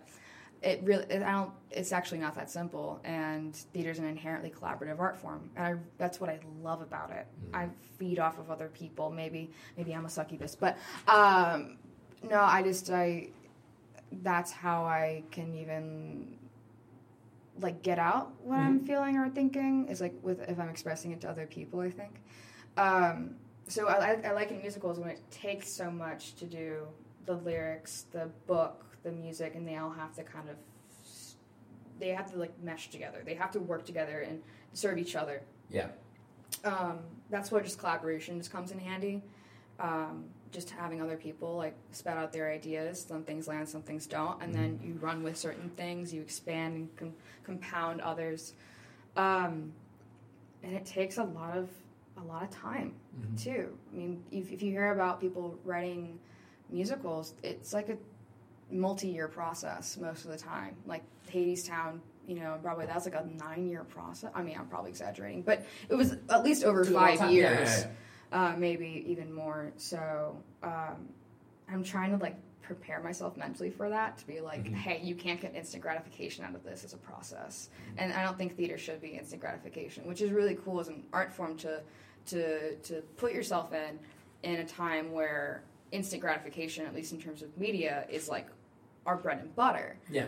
it really, it, I don't, it's actually not that simple. And theater is an inherently collaborative art form, and I, that's what I love about it. I feed off of other people. Maybe, maybe I'm a succubus, but um, no, I just, I, that's how I can even like get out what I'm feeling or thinking is like with if I'm expressing it to other people. I think. Um, so I, I, I like in musicals when it takes so much to do the lyrics, the book, the music, and they all have to kind of they have to like mesh together. They have to work together and serve each other. Yeah. Um, that's where just collaboration just comes in handy. Um, just having other people like spout out their ideas. Some things land, some things don't, and then you run with certain things. You expand and com- compound others, um, and it takes a lot of a lot of time too. I mean, if, if you hear about people writing musicals, it's like a multi-year process most of the time. Like Hadestown, you know, Broadway, that's like a nine-year process. I mean, I'm probably exaggerating, but it was at least over Took a long five time. Yeah, years, yeah, yeah. Uh, maybe even more. So um, I'm trying to like prepare myself mentally for that to be like, Mm-hmm. hey, you can't get instant gratification out of this as a process, and I don't think theater should be instant gratification, which is really cool as an art form to to to put yourself in in a time where instant gratification, at least in terms of media, is like our bread and butter. Yeah.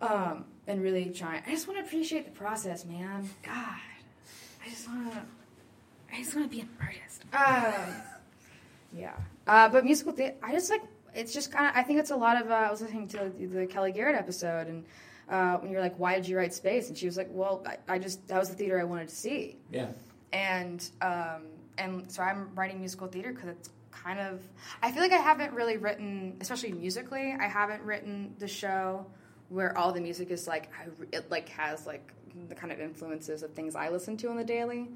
Um, and really trying. I just want to appreciate the process, man. God, I just want to. I just want to be an artist. Um, yeah. Uh, but musical theater, I just like. It's just kind of. I think it's a lot of. Uh, I was listening to the, the Kelly Garrett episode, and uh, when you're like, "Why did you write Space?" and she was like, "Well, I, I just that was the theater I wanted to see." Yeah. and um, and so I'm writing musical theater because it's kind of I feel like I haven't really written, especially musically, I haven't written the show where all the music is like I, it like has like the kind of influences of things I listen to on the daily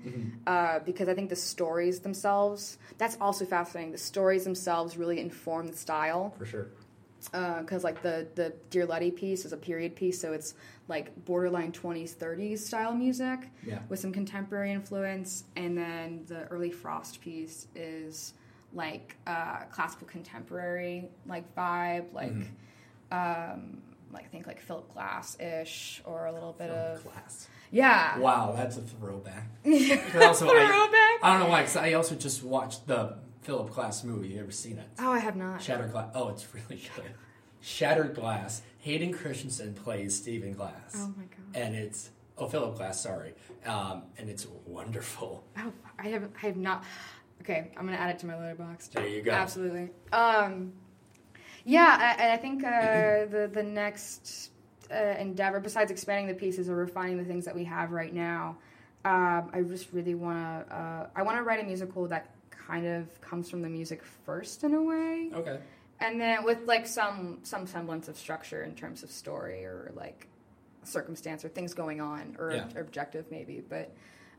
uh, because I think the stories themselves that's also fascinating. The stories themselves really inform the style For sure. because like the the Dear Letty piece is a period piece, so it's like borderline 20s 30s style music Yeah. with some contemporary influence, and then the early Frost piece is like uh, classical contemporary like vibe, like um, like I think like Philip Glass ish or a little bit of Glass. Yeah. Wow, that's a throwback. Also, I, Throwback? I don't know why, because I also just watched the Philip Glass movie. You ever seen it? Oh, I have not. Shattered Glass. Oh, it's really good. Shattered Glass. Hayden Christensen plays Stephen Glass. Oh my god. And it's oh Philip Glass, sorry. Um, and it's wonderful. Oh, I have I have not. Okay, I'm gonna add it to my Letterboxd. There you go. Absolutely. Um, yeah, I- and I think uh, the the next uh, endeavor, besides expanding the pieces or refining the things that we have right now, um, I just really want to. Uh, I want to write a musical that kind of comes from the music first, in a way, Okay. and then with like some some semblance of structure in terms of story or like circumstance or things going on or, Yeah. or objective maybe, but.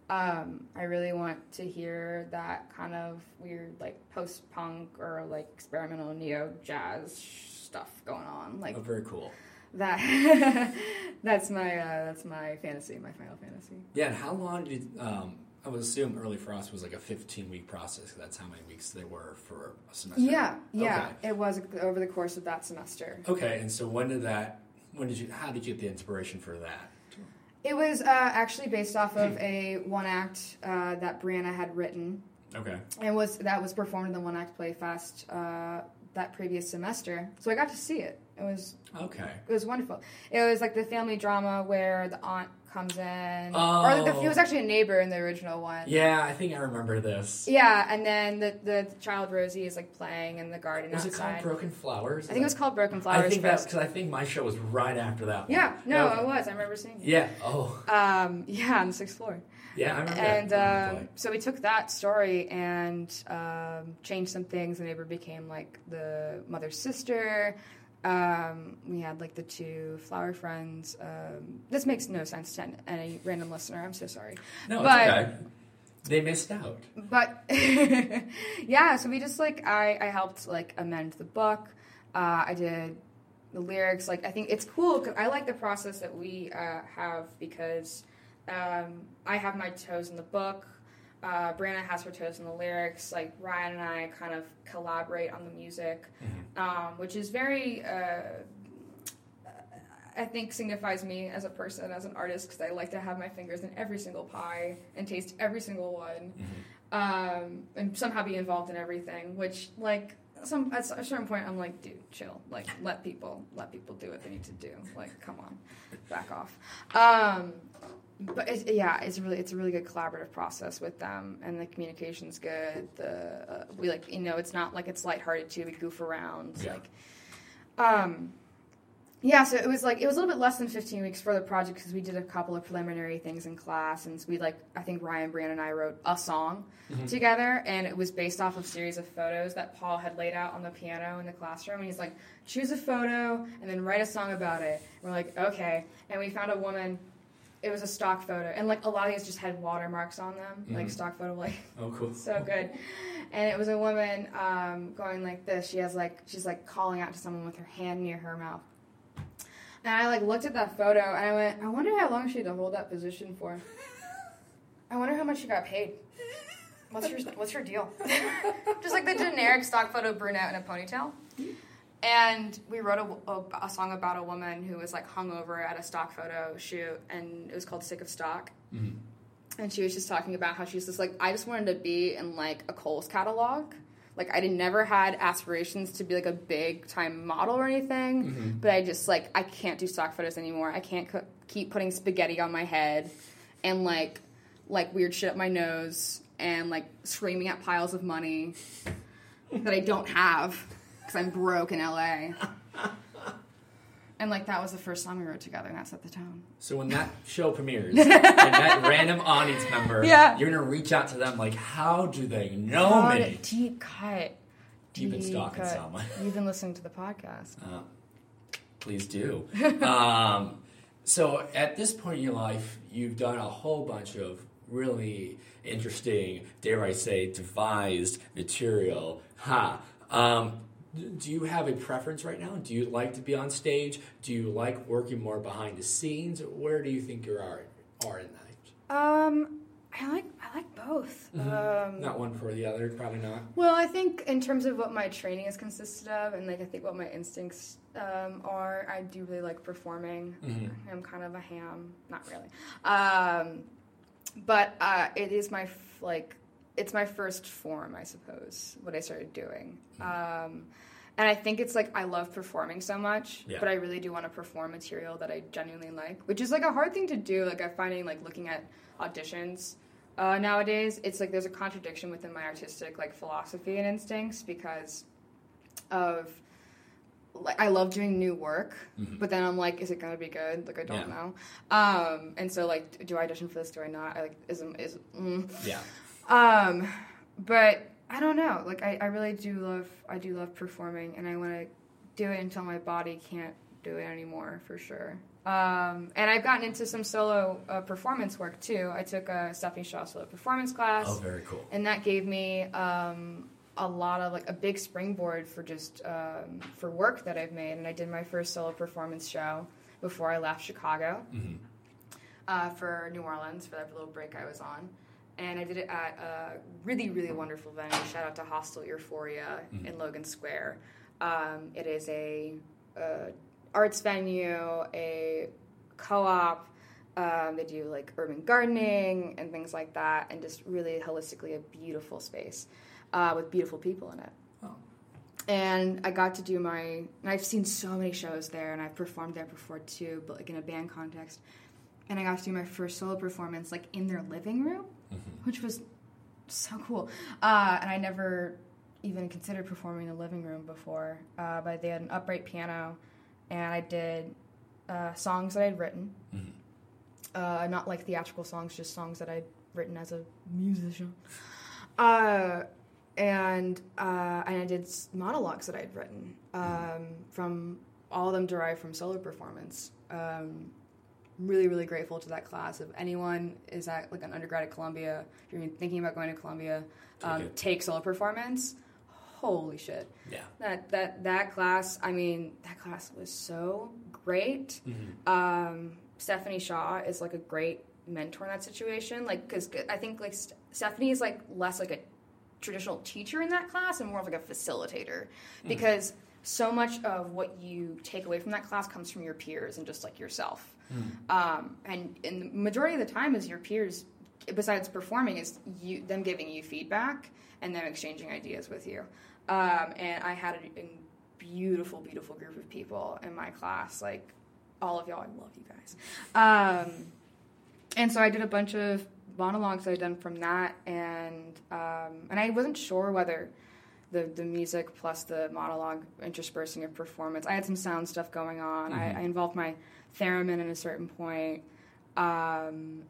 Um, I really want to hear that kind of weird, like post punk or like experimental neo jazz stuff going on. Like Oh, very cool. that. that's my uh, that's my fantasy, my final fantasy. Yeah, and how long did um, I would assume Early Frost was like a 15 week process. 'cause That's how many weeks they were for a semester. Yeah, yeah. It was over the course of that semester. Okay, and so when did that? When did you? How did you get the inspiration for that? It was uh, actually based off of a one act uh, that Brianna had written. Okay. and was that was performed in the One Act Play Fest uh, that previous semester. So I got to see it. It was Okay. it was wonderful. It was like the family drama where the aunt comes in, or Oh. the, he was actually a neighbor in the original one. Yeah, I think I remember this. Yeah, and then the, the child Rosie is like playing in the garden Was it called Broken Flowers? I think it was called Broken Flowers I think that's because I think my show was right after that. one. Yeah, no, Okay. it was. I remember seeing it. Yeah. Oh. Um, yeah, on the sixth floor. Yeah, I remember. and that. um, so we took that story and um, changed some things. The neighbor became like the mother's sister. Um, we had like the two flower friends. Um, this makes no sense to any random listener. I'm so sorry. no, it's but- okay. They missed out. But yeah, so we just like I, I helped like amend the book. Uh, I did the lyrics. Like I think it's cool because I like the process that we uh, have because um, I have my toes in the book. Uh, Brianna has her toes in the lyrics. Like Ryan and I kind of collaborate on the music, um, which is very. Uh, I think signifies me as a person, as an artist, because I like to have my fingers in every single pie and taste every single one, um, and somehow be involved in everything. Which, like, some at a certain point, I'm like, dude, chill. Like, let people let people do what they need to do. Like, come on, back off. Um, but it's, yeah, it's really it's a really good collaborative process with them, and the communication's good. The uh, we like you know it's not like it's lighthearted too. We goof around Yeah. like. Um, yeah, so it was like it was a little bit less than 15 weeks for the project because we did a couple of preliminary things in class, and we like I think Ryan, Brian, and I wrote a song together, and it was based off of series of photos that Paul had laid out on the piano in the classroom, and he's like, choose a photo and then write a song about it. And we're like, okay, and we found a woman. It was a stock photo, and like a lot of these just had watermarks on them, like stock photo, like Oh, cool. so good. And it was a woman um, going like this. She has like she's like calling out to someone with her hand near her mouth. And I like looked at that photo and I went, I wonder how long she had to hold that position for. I wonder how much she got paid. What's your What's her deal? Just like the generic stock photo brunette in a ponytail. And we wrote a, a, a song about a woman who was like hungover at a stock photo shoot, and it was called "Sick of Stock." Mm-hmm. And she was just talking about how she's just like, I just wanted to be in like a Kohl's catalog. Like I did never had aspirations to be like a big time model or anything, mm-hmm. but I just like I can't do stock photos anymore. I can't co- keep putting spaghetti on my head and like like weird shit up my nose and like screaming at piles of money that I don't have because I'm broke in LA. And like that was the first song we wrote together, and that set the tone. So when that show premieres, and that random audience member, Yeah. you're gonna reach out to them like, how do they know Got me? Deep cut. You've been stalking cut. someone. You've been listening to the podcast. Uh, please do. um, so at this point in your life, you've done a whole bunch of really interesting, dare I say, devised material. Ha. Um, do you have a preference right now? Do you like to be on stage? Do you like working more behind the scenes? Where do you think you are are in that? Um, I like I like both. Mhm. Um, Not one for the other, probably not. Well, I think in terms of what my training has consisted of, and like I think what my instincts um, are, I do really like performing. Mhm. I'm kind of a ham, not really, um, but uh, it is my f- like it's my first form, I suppose. What I started doing, um, and I think it's like I love performing so much, Yeah. but I really do want to perform material that I genuinely like, which is like a hard thing to do. Like I'm finding like looking at auditions uh, nowadays, it's like there's a contradiction within my artistic like philosophy and instincts because of like I love doing new work, Mhm. but then I'm like, is it gonna be good? Like I don't Yeah. know. Um, and so like, do I audition for this? Do I not? I like is is mm. Yeah. Um, but I don't know. Like I, I really do love I do love performing, and I want to do it until my body can't do it anymore for sure. Um, and I've gotten into some solo uh, performance work too. I took a Stephanie Shaw solo performance class Oh, very cool. and that gave me um, a lot of like a big springboard for just um, for work that I've made. And I did my first solo performance show before I left Chicago Mhm. uh, for New Orleans for that little break I was on. And I did it at a really, really wonderful venue. Shout out to Hostel Euphoria Mhm. in Logan Square. Um, it is a, uh arts venue, a co-op. Um, they do like urban gardening and things like that, and just really holistically a beautiful space uh, with beautiful people in it. Oh. And I got to do my, and I've seen so many shows there, and I've performed there before too, but like in a band context. And I got to do my first solo performance like in their living room, Mhm. which was so cool. Uh, and I never even considered performing in a living room before, uh, but they had an upright piano, and I did uh, songs that I'd written. Mhm. Uh, not like theatrical songs, just songs that I'd written as a musician. Uh, and uh, and I did monologues that I'd written um, from all of them derived from solo performance. Um, really, really grateful to that class. If anyone is at like an undergrad at Columbia, if you're thinking about going to Columbia, Take um, take solo performance. Holy shit! Yeah. That that that class. I mean, that class was so great. Mhm. Um, Stephanie Shaw is like a great mentor in that situation. Like, because I think like St- Stephanie is like less like a traditional teacher in that class and more of like a facilitator because so much of what you take away from that class comes from your peers and just like yourself. Um, and and the majority of the time is your peers, besides performing, is you them giving you feedback and them exchanging ideas with you. Um, and I had a, a beautiful, beautiful group of people in my class. Like all of y'all, I love you guys. Um, and so I did a bunch of monologues I'd done from that, and um, and I wasn't sure whether the the music plus the monologue interspersing of performance. I had some sound stuff going on. Mhm. I, I involved my theremin at a certain point. Um,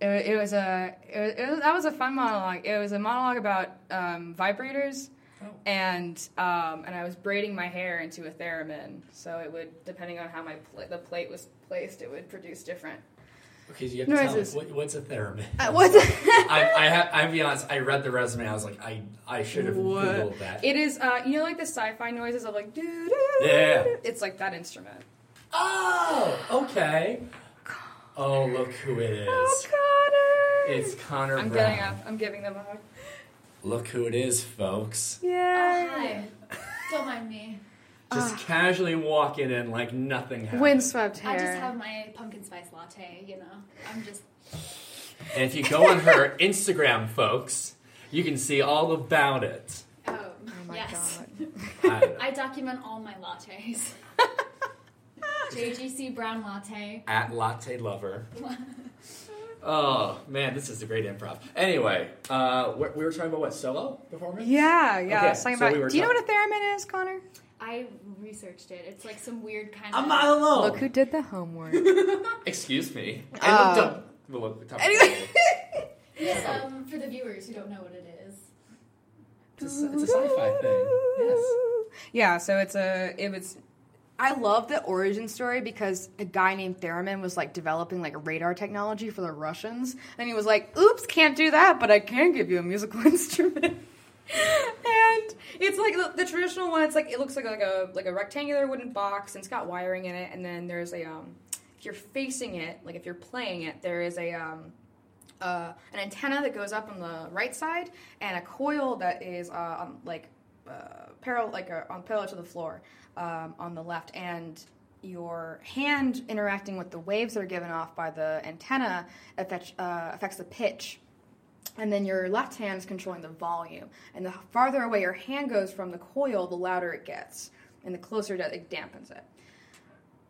it, it was a it was, it was, that was a fun monologue. It was a monologue about um, vibrators. Oh. And um, and I was braiding my hair into a theremin, so it would, depending on how my pla- the plate was placed, it would produce different Okay, so you have to tell me, what, what's a theremin? Uh, what's I, I have, I'll be honest, I read the resume, I was like, I, I should have What? Googled that. It is, uh, you know, like the sci-fi noises of like, doo doo. Yeah. It's like that instrument. oh, okay. Oh, look who it is. Oh, Connor! It's Connor I'm Brown. getting up. I'm giving them a hug. Look who it is, folks. Yeah. Oh, hi. Don't mind me. Just Ah. casually walking in like nothing happened. Windswept hair. I just have my pumpkin spice latte, you know. I'm just And if you go on her Instagram, folks, you can see all about it. oh, Oh my yes. god. I, I document all my lattes. JGC brown latte. at Latte Lover. Oh man, this is a great improv. Anyway, uh, we we were talking about what solo performance? Yeah, yeah. Okay, I was talking so about. we were do you know what a theremin is, Connor? I researched it. It's like some weird kind I'm of not alone. Look who did the homework. Excuse me. I Oh. looked up. Well, look, top- Anyway. Yes, um, for the viewers who don't know what it is. It's a, it's a sci-fi thing. Yes. Yeah, so it's a it was I love the origin story because a guy named Theremin was like developing like radar technology for the Russians, and he was like, "Oops, can't do that, but I can give you a musical instrument." And it's like the, the traditional one. It's like it looks like like a like a rectangular wooden box, and it's got wiring in it, and then there's a um, if you're facing it, like if you're playing it, there is a um, uh, an antenna that goes up on the right side, and a coil that is uh, on, like uh, parallel, like uh, on parallel to the floor um, on the left, and your hand interacting with the waves that are given off by the antenna affects, uh, affects the pitch. And then your left hand is controlling the volume. And the farther away your hand goes from the coil, the louder it gets. And the closer it, it dampens it.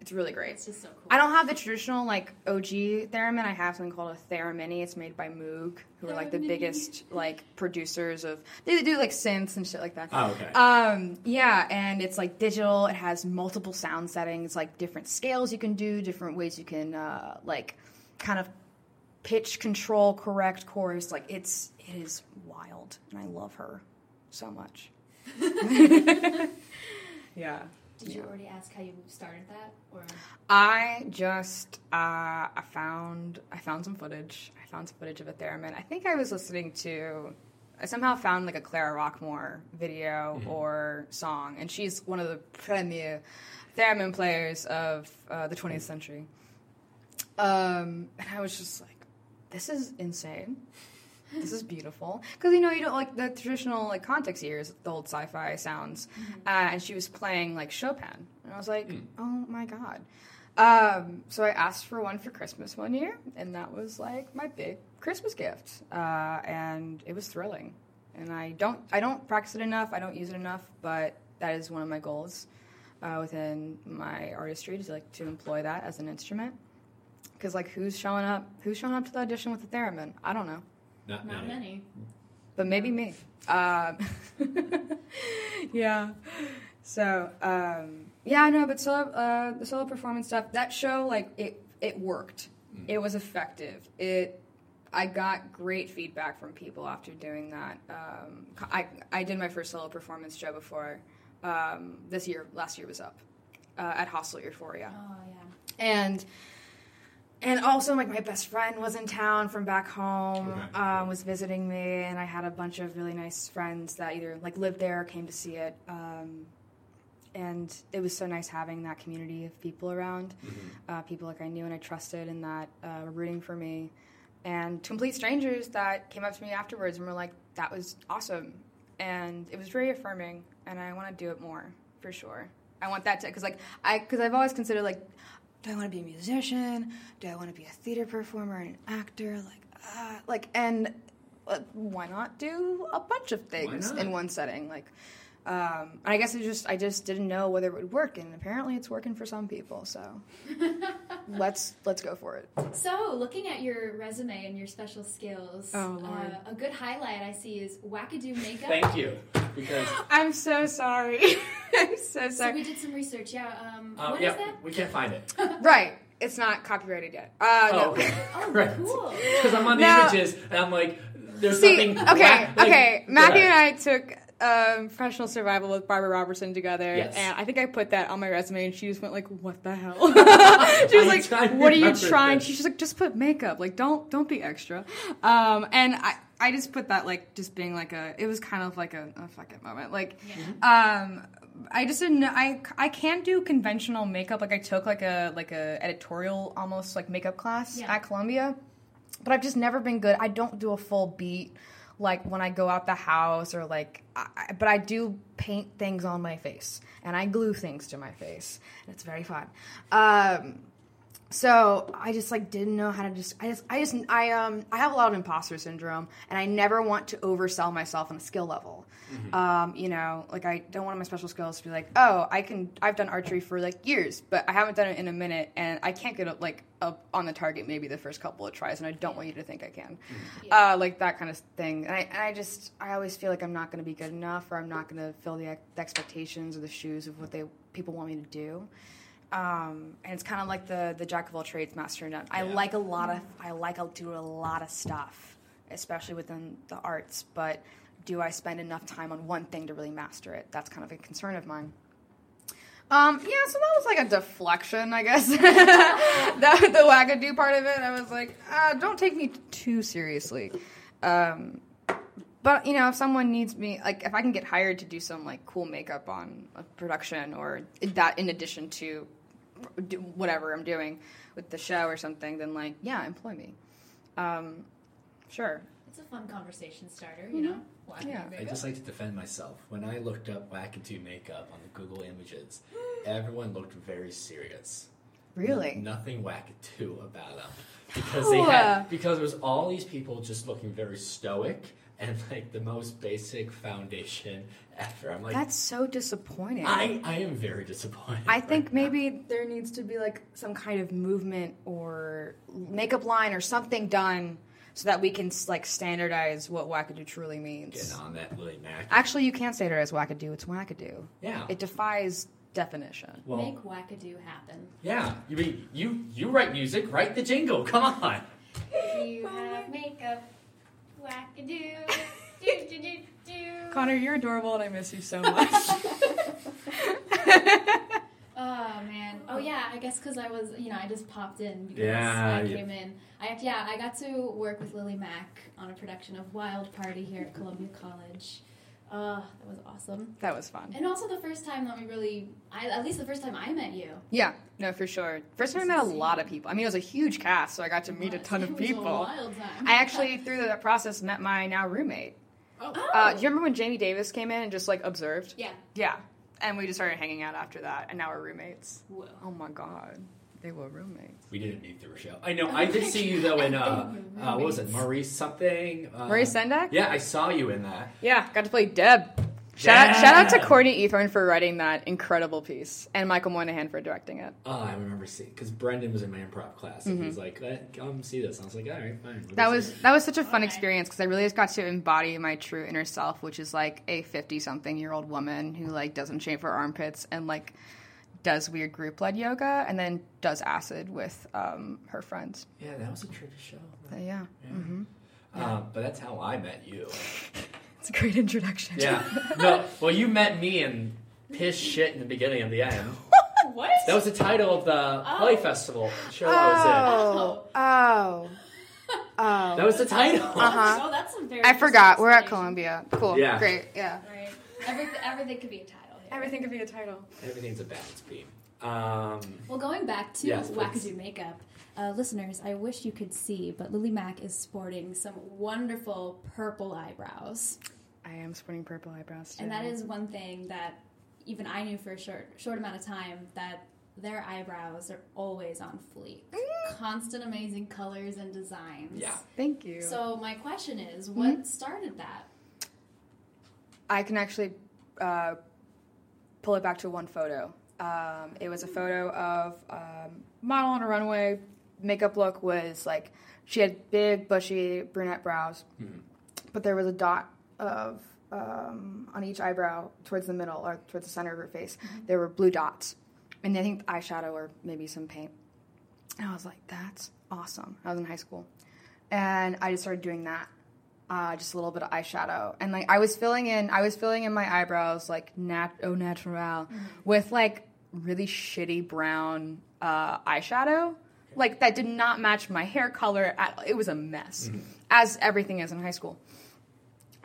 It's really great. It's just so cool. I don't have the traditional like OG theremin. I have something called a Theremini. It's made by Moog, who are like the biggest like producers of. They do like synths and shit like that. Oh, okay. Um, yeah, and it's like digital. It has multiple sound settings, like different scales you can do, different ways you can uh, like kind of pitch control, correct chorus. Like it's it is wild, and I love her so much. yeah. Did you already ask how you started that, or I just uh, I found I found some footage. I found some footage of a theremin. I think I was listening to. I somehow found like a Clara Rockmore video or song, and she's one of the premier theremin players of uh, the 20th century. Um, and I was just like, "This is insane. This is beautiful." Because you know you don't like the traditional like context ears, the old sci-fi sounds, uh, and she was playing like Chopin, and I was like, "Oh my god." Um, so I asked for one for Christmas one year, and that was like my big Christmas gift, uh, and it was thrilling. And I don't, I don't practice it enough. I don't use it enough, but that is one of my goals uh, within my artistry to like to employ that as an instrument. Because like, who's showing up? Who's showing up to the audition with the theremin? I don't know, Not, not many? but maybe me. Um, yeah. So um, yeah, I know, but solo, uh, the solo performance stuff. That show, like it, it worked. It was effective. It, I got great feedback from people after doing that. Um, I, I did my first solo performance show before um, this year. Last year was up uh, at Hostel Euphoria Oh yeah. and and also like my best friend was in town from back home Okay. um, was visiting me and i had a bunch of really nice friends that either like lived there or came to see it um, and it was so nice having that community of people around uh, people like i knew and i trusted and that uh, were rooting for me and complete strangers that came up to me afterwards and were like that was awesome and it was very affirming and i want to do it more for sure i want that to because like i because i've always considered like do i want to be a musician? Do i want to be a theater performer and an actor? Like uh, like and uh, why not do a bunch of things in one setting? Like um, and I guess I just I just didn't know whether it would work, and apparently it's working for some people. So let's let's go for it. So, looking at your resume and your special skills, Oh, Lord. uh, a good highlight I see is wackadoo makeup. Thank you. Because I'm so sorry. I'm so So sorry. we did some research. Yeah. Um, uh, what is yeah, that? we can't find it. right, it's not copyrighted yet. Uh, Oh, no. okay. Oh, right. cool. Because I'm on the No. images and I'm like, there's See, nothing. okay, whack- like- okay. Go Matthew and. I took um, professional survival with Barbara Robertson together, Yes. and I think I put that on my resume, and she just went like, "What the hell?" she was like, "What are you trying?" this. She's like, "Just put makeup. Like, don't don't be extra." Um, and I I just put that like just being like a. It was kind of like a, a fuck it moment. Like, um. I just didn't know. I, I can do conventional makeup. Like I took like a like a editorial almost like makeup class Yeah. at Columbia, but I've just never been good. I don't do a full beat like when I go out the house or like, I, but I do paint things on my face and I glue things to my face, and it's very fun. Um, so I just like didn't know how to just I just I just I um I have a lot of imposter syndrome and I never want to oversell myself on a skill level. Um, you know, like I don't want my special skills to be like, oh, I can I've done archery for like years, but I haven't done it in a minute and I can't get up like up on the target maybe the first couple of tries and I don't want you to think I can. Uh, like that kind of thing. And I and I just I always feel like I'm not going to be good enough or I'm not going to fill the, ex- the expectations or the shoes of what they people want me to do um, and it's kind of like the the jack of all trades, master of none. I like a lot of I like to do a lot of stuff, especially within the arts. But do I spend enough time on one thing to really master it? That's kind of a concern of mine. Um, yeah, so that was like a deflection, I guess. the, the wackadoo part of it, I was like, uh, don't take me too seriously. Um, but you know, if someone needs me, like if I can get hired to do some like cool makeup on a production or that in addition to whatever I'm doing with the show or something, then like yeah, employ me. Um, Sure. It's a fun conversation starter, you mm-hmm. know. Wackadoo Yeah. I just like to defend myself. When I looked up wackadoo makeup on the Google images, everyone looked very serious. Really? Nothing wackadoo about them because they had because there was all these people just looking very stoic and like the most basic foundation ever. I'm like, That's so disappointing. I I am very disappointed. I right think now. maybe there needs to be like some kind of movement or makeup line or something done so that we can like standardize what wackadoo truly means. getting on that Lily Mack. Actually, you can't standardize wackadoo. It's wackadoo. Yeah. It defies definition. well, Make wackadoo happen. yeah. You mean you you write music, write the jingle. Come on. If you have makeup. Wackadoo. do, do, do, do. Connor, you're adorable and I miss you so much. Oh man. Oh yeah. I guess because I was, you know, I just popped in because Yeah, I you- came in. I yeah, I got to work with Lily Mack on a production of Wild Party here at Columbia College. Uh, that was awesome. that was fun. And also the first time that we really, I, at least the first time I met you. Yeah, no, for sure. First time I met a lot of people. I mean, it was a huge cast, so I got to meet a ton It of was a people. wild time. I actually, through that process, met my now roommate. Oh. Uh, do you remember when Jamie Davis came in and just like observed? yeah. Yeah. And we just started hanging out after that, and now we're roommates. Whoa. Oh my god. They were roommates. We didn't meet through a show. I know. I did see you though in uh, uh what was it, Maurice something? Uh, Maurice Sendak? Yeah, I saw you in that. Yeah, got to play Deb. Shout, out, shout out to Courtney Ethorn for writing that incredible piece, and Michael Moynihan for directing it. Oh, I remember seeing because Brendan was in my improv class and he was like, "Let- "Come see this." And I was like, "All right, fine." we'll Mm-hmm. That was see it." that was such a fun Okay. experience because I really just got to embody my true inner self, which is like a fifty-something-year-old woman who like doesn't shave her armpits and like does weird group-led yoga and then does acid with um, her friends. yeah, that was a trippy show. So, yeah, hmm Uh, but that's how I met you. it's a great introduction. Yeah. no, well, you met me in piss shit in the beginning and the end. What? That was the title of the play festival show I was Oh, oh, oh. That was the title. Uh-huh. Oh, that's a very. I forgot. We're at Columbia. Cool. Yeah. Great. Yeah. Right. Everything, everything could be a title. Here. Everything could be a title. Everything's a balance beam. Um, Well, going back to Yes, please. Wackadoo makeup, uh, listeners, I wish you could see, but Lily Mack is sporting some wonderful purple eyebrows, I am sporting purple eyebrows. Too. and that is one thing that even I knew for a short short amount of time that their eyebrows are always on fleek, constant amazing colors and designs. yeah. Thank you. So my question is, what started that? I can actually uh, pull it back to one photo. Um, it was a photo of um, model on a runway. Makeup look was like she had big, bushy brunette brows, but there was a dot of um, on each eyebrow towards the middle or towards the center of her face. There were blue dots, and I think eyeshadow or maybe some paint. And I was like, "That's awesome." I was in high school, and I just started doing that uh, just a little bit of eyeshadow, and like I was filling in, I was filling in my eyebrows like nat au natural with like really shitty brown uh, eyeshadow, like that did not match my hair color. At, it was a mess, as everything is in high school.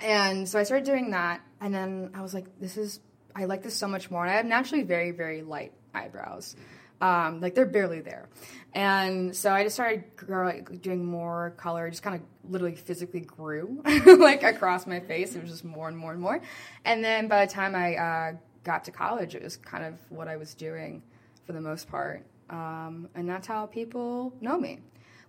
And so I started doing that, and then I was like, "This is I like this so much more." And I have naturally very very light eyebrows, um, like they're barely there. And so I just started grow, doing more color, just kind of literally physically grew like across my face. It was just more and more and more. And then by the time I uh, got to college, it was kind of what I was doing for the most part. Um, and that's how people know me.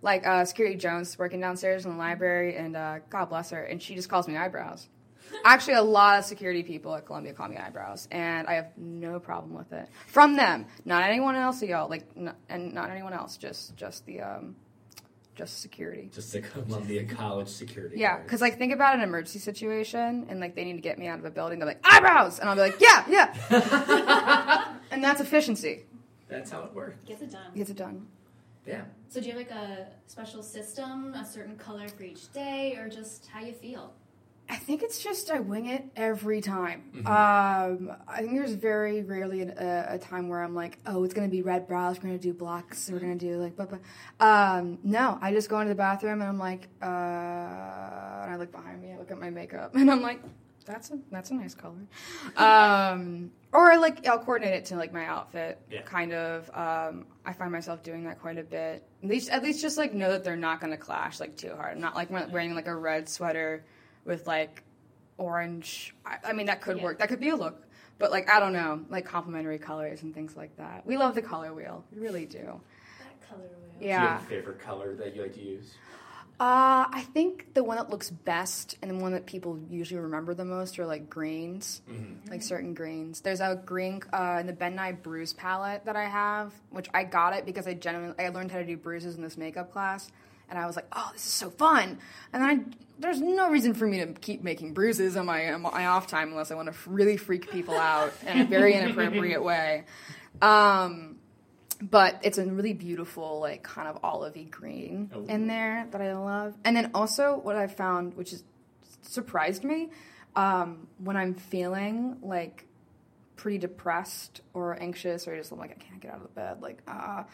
Like uh, Security Jones working downstairs in the library, and uh, God bless her, and she just calls me eyebrows. Actually, a lot of security people at Columbia call me eyebrows, and I have no problem with it. From them, not anyone else of y'all, like, n- and not anyone else, just just the um, just security. Just the Columbia College security. Yeah, because like think about an emergency situation, and like they need to get me out of a building. They're like eyebrows, and I'll be like, yeah, yeah, and that's efficiency. that's how it works. Gets it done. Gets it done. Yeah. So do you have like a special system, a certain color for each day, or just how you feel? I think it's just I wing it every time. Um, I think there's very rarely a, a time where I'm like, oh, it's gonna be red brows. We're gonna do blocks. We're gonna do like, but but. Um, no, I just go into the bathroom and I'm like, uh, and I look behind me. I look at my makeup and I'm like, that's a that's a nice color. Um, or like I'll coordinate it to like my outfit. Yeah. Kind of. Um, I find myself doing that quite a bit. At least at least just like know that they're not going to clash like too hard. I'm not like wearing like a red sweater with like orange. I, I mean that could Yeah. work. That could be a look. But like I don't know, like complementary colors and things like that. We love the color wheel. We really do. That color wheel. Do you Yeah. have a favorite color that you like to use? Uh, I think the one that looks best and the one that people usually remember the most are like greens, like certain greens. There's a green uh, in the Ben Nye Bruise palette that I have, which I got it because I genuinely I learned how to do bruises in this makeup class, and I was like, oh, this is so fun. And then I there's no reason for me to keep making bruises on my on my off time unless I want to really freak people out in a very inappropriate way. Um, but it's a really beautiful like kind of olivey green Oh. in there that I love. And then also what I found, which is surprised me, um, when I'm feeling like pretty depressed or anxious or just like I can't get out of the bed, like ah,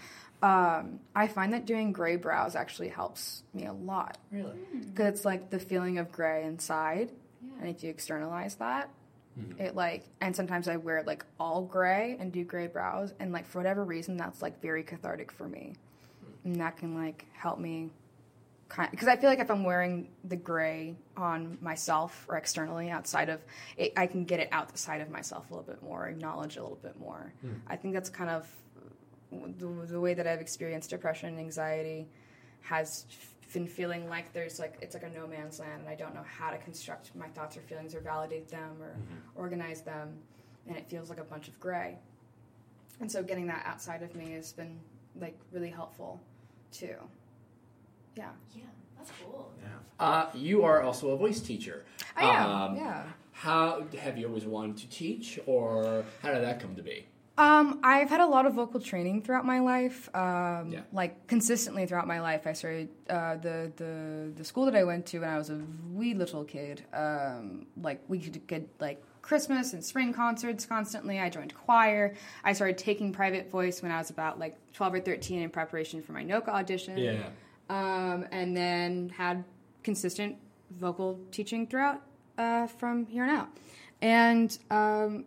um, I find that doing gray brows actually helps me a lot Really? because it's like the feeling of gray inside, and if you externalize that, Mm-hmm. it like and sometimes I wear like all gray and do gray brows, and like for whatever reason that's like very cathartic for me, hmm. and that can like help me. Kind because I feel like if I'm wearing the gray on myself or externally outside of it, I can get it outside of myself a little bit more, acknowledge a little bit more. Hmm. I think that's kind of the, the way that I've experienced depression and anxiety has been feeling like there's like it's like a no man's land and I don't know how to construct my thoughts or feelings or validate them or organize them and it feels like a bunch of gray. And so getting that outside of me has been like really helpful too. Yeah. Yeah, that's cool. Yeah. Uh, you are also a voice teacher. I am. Um, yeah. How have you always wanted to teach, or how did that come to be? Um, I've had a lot of vocal training throughout my life. Um, Yeah. like consistently throughout my life. I started uh, the the the school that I went to when I was a wee little kid. Um, like we could get like Christmas and spring concerts constantly. I joined choir. I started taking private voice when I was about like twelve or thirteen in preparation for my NOCCA audition. Um, and then had consistent vocal teaching throughout uh, from here on out. And um,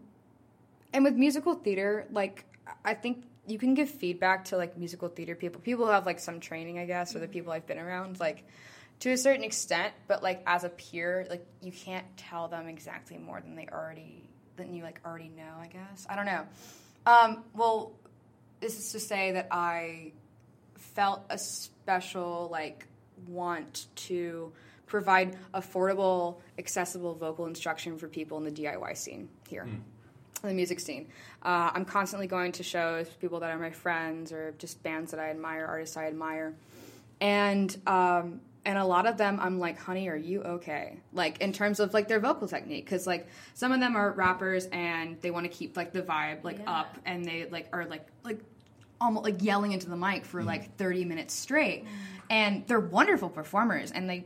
and with musical theater, like I think you can give feedback to like musical theater people, people who have like some training, I guess, or the people I've been around, like to a certain extent. But like as a peer, like you can't tell them exactly more than they already than you like already know. I guess I don't know. Um, well, this is to say that I felt a special like want to provide affordable, accessible vocal instruction for people in the DIY scene here the music scene. Uh, I'm constantly going to shows, people that are my friends or just bands that I admire, artists I admire, and um, and a lot of them, I'm like, honey, are you okay? Like in terms of like their vocal technique, because like some of them are rappers and they want to keep like the vibe like Yeah. up, and they like are like like almost like yelling into the mic for like 30 minutes straight, and they're wonderful performers, and they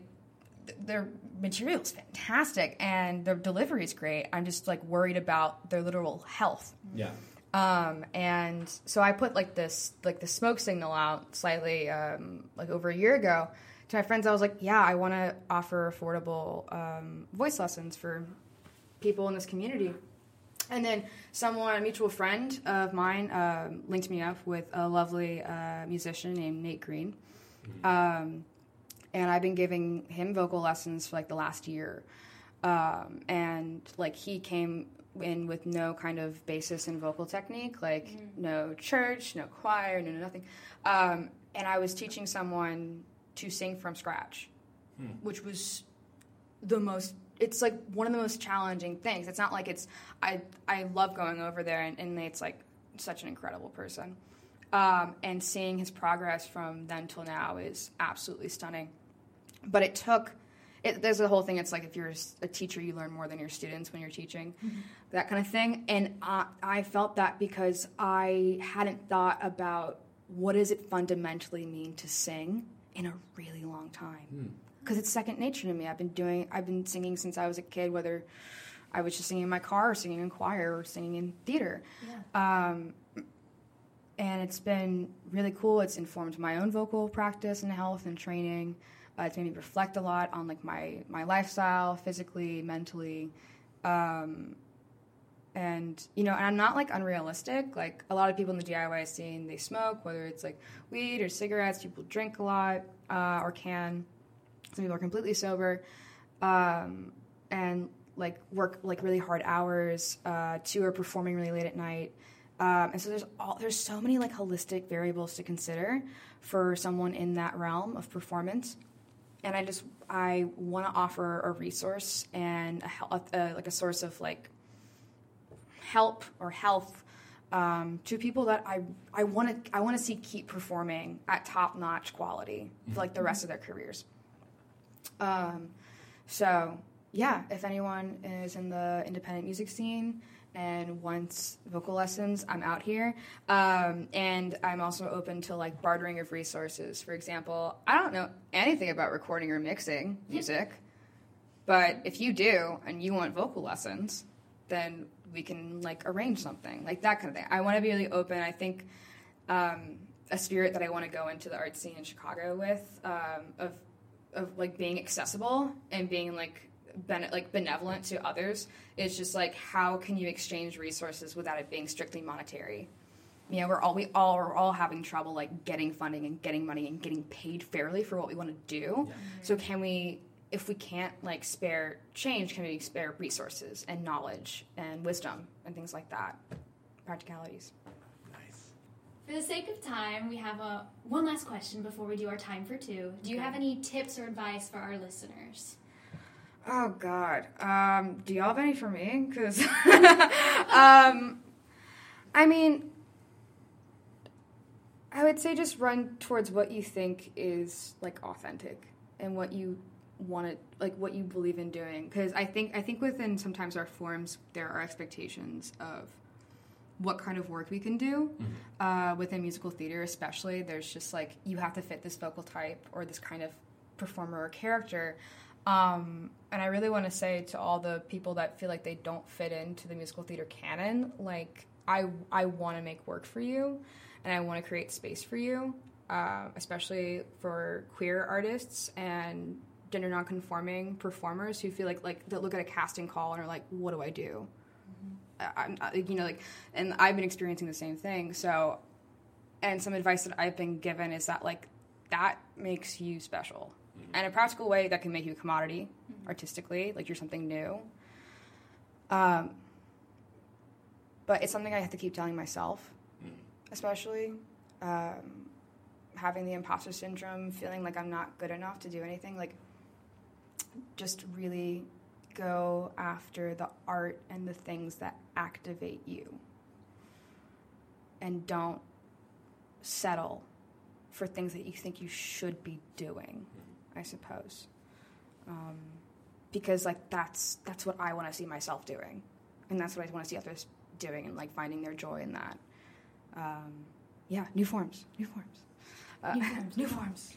their material is fantastic and their delivery is great. I'm just like worried about their literal health. Yeah. Um, and so I put like this like the smoke signal out slightly um, like over a year ago to my friends. I was like, yeah, I want to offer affordable um, voice lessons for people in this community. And then someone, a mutual friend of mine, um, linked me up with a lovely uh, musician named Nate Green. Um, and I've been giving him vocal lessons for like the last year. Um, and like he came in with no kind of basis in vocal technique, like no church, no choir, no, no nothing. Um, and I was teaching someone to sing from scratch, which was the most it's like one of the most challenging things. It's not like it's i i love going over there and, and nate's like such an incredible person. Um, and seeing his progress from then till now is absolutely stunning but it took it, there's a whole thing it's like if you're a teacher you learn more than your students when you're teaching that kind of thing and I, I felt that because i hadn't thought about what does it fundamentally mean to sing in a really long time because it's second nature to me. I've been doing, I've been singing since I was a kid, whether I was just singing in my car, or singing in choir, or singing in theater. Um, and it's been really cool. It's informed my own vocal practice and health and training. Uh, it's made me reflect a lot on like my my lifestyle, physically, mentally, Um, and you know, and I'm not like unrealistic. Like a lot of people in the DIY scene, they smoke, whether it's like weed or cigarettes. People drink a lot uh, or can. Some people are completely sober, um, and like work like really hard hours. Uh, two are performing really late at night. Um, and so there's all there's so many like holistic variables to consider for someone in that realm of performance and I just I want to offer a resource and a, like a source of like help or health um, to people that I I want to I want to see keep performing at top notch quality for like the rest of their careers. Um, so yeah, if anyone is in the independent music scene and once vocal lessons, I'm out here. Um, and I'm also open to like bartering of resources. For example, I don't know anything about recording or mixing music, but if you do and you want vocal lessons, then we can like arrange something like that kind of thing. I want to be really open. I think um, a spirit that I want to go into the art scene in Chicago with um, of of like being accessible and being like bene- like benevolent to others It's just like how can you exchange resources without it being strictly monetary you know we're all we all are all having trouble like getting funding and getting money and getting paid fairly for what we want to do so can we if we can't like spare change can we spare resources and knowledge and wisdom and things like that practicalities Nice. For the sake of time, we have a one last question before we do our time for two. Do you Okay. have any tips or advice for our listeners? Oh God. Um, do y'all have any for me? Because, um, I mean, I would say just run towards what you think is like authentic and what you want to like what you believe in doing. Because I think I think within sometimes our forms there are expectations of what kind of work we can do uh, within musical theater, especially. There's just like you have to fit this vocal type or this kind of performer or character. Um, and I really want to say to all the people that feel like they don't fit into the musical theater canon, like I I want to make work for you, and I want to create space for you, uh, especially for queer artists and gender nonconforming performers who feel like like that look at a casting call and are like, what do I do? I- I'm you know like, and I've been experiencing the same thing. So, and some advice that I've been given is that like that makes you special and a practical way that can make you a commodity artistically like you're something new. Um, but it's something i have to keep telling myself especially um, having the imposter syndrome feeling like i'm not good enough to do anything like just really go after the art and the things that activate you. And don't settle for things that you think you should be doing i suppose um, because like that's that's what i want to see myself doing and that's what i want to see others doing and like finding their joy in that um, yeah new forms new forms uh, New forms. new forms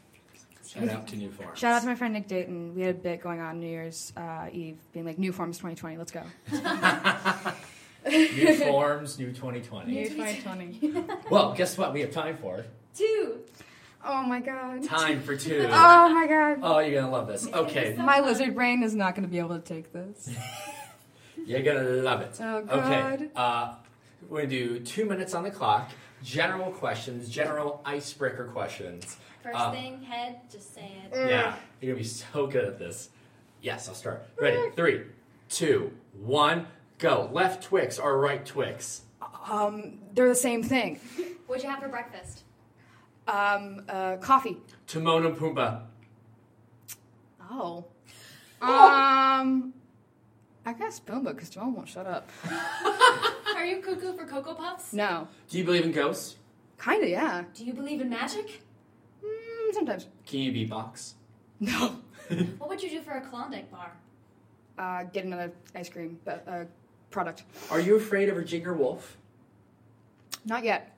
Shout out to New Forms. Shout out to my friend Nick Dayton. We had a bit going on New Year's uh, Eve, being like, New Forms 2020, let's go. New Forms, New 2020. New 2020. Well, guess what? We have time for Two. Oh my god. time for two. Oh my god. Oh, you're gonna love this. Okay, My lizard brain is not going to be able to take this. you're gonna love it. Oh Okay, god. uh, we're gonna do two minutes on the clock. General questions, general icebreaker questions. First Uh, thing, head, just say it. Yeah, you're gonna be so good at this. Yes, I'll start. Ready? Three, two, one, go. Left Twix or right Twix? Um, they're the same thing. What'd you have for breakfast? Um, uh, coffee. Timon and Pumbaa. Oh. Um, I guess Pumbaa because Timon won't shut up. Are you cuckoo for Cocoa Puffs? No. Do you believe in ghosts? Kinda, yeah. Do you believe in magic? Mm, sometimes. Can you beatbox? No. What would you do for a Klondike bar? Uh, get another ice cream but, uh, product. Are you afraid of Virginia Woolf? Not yet.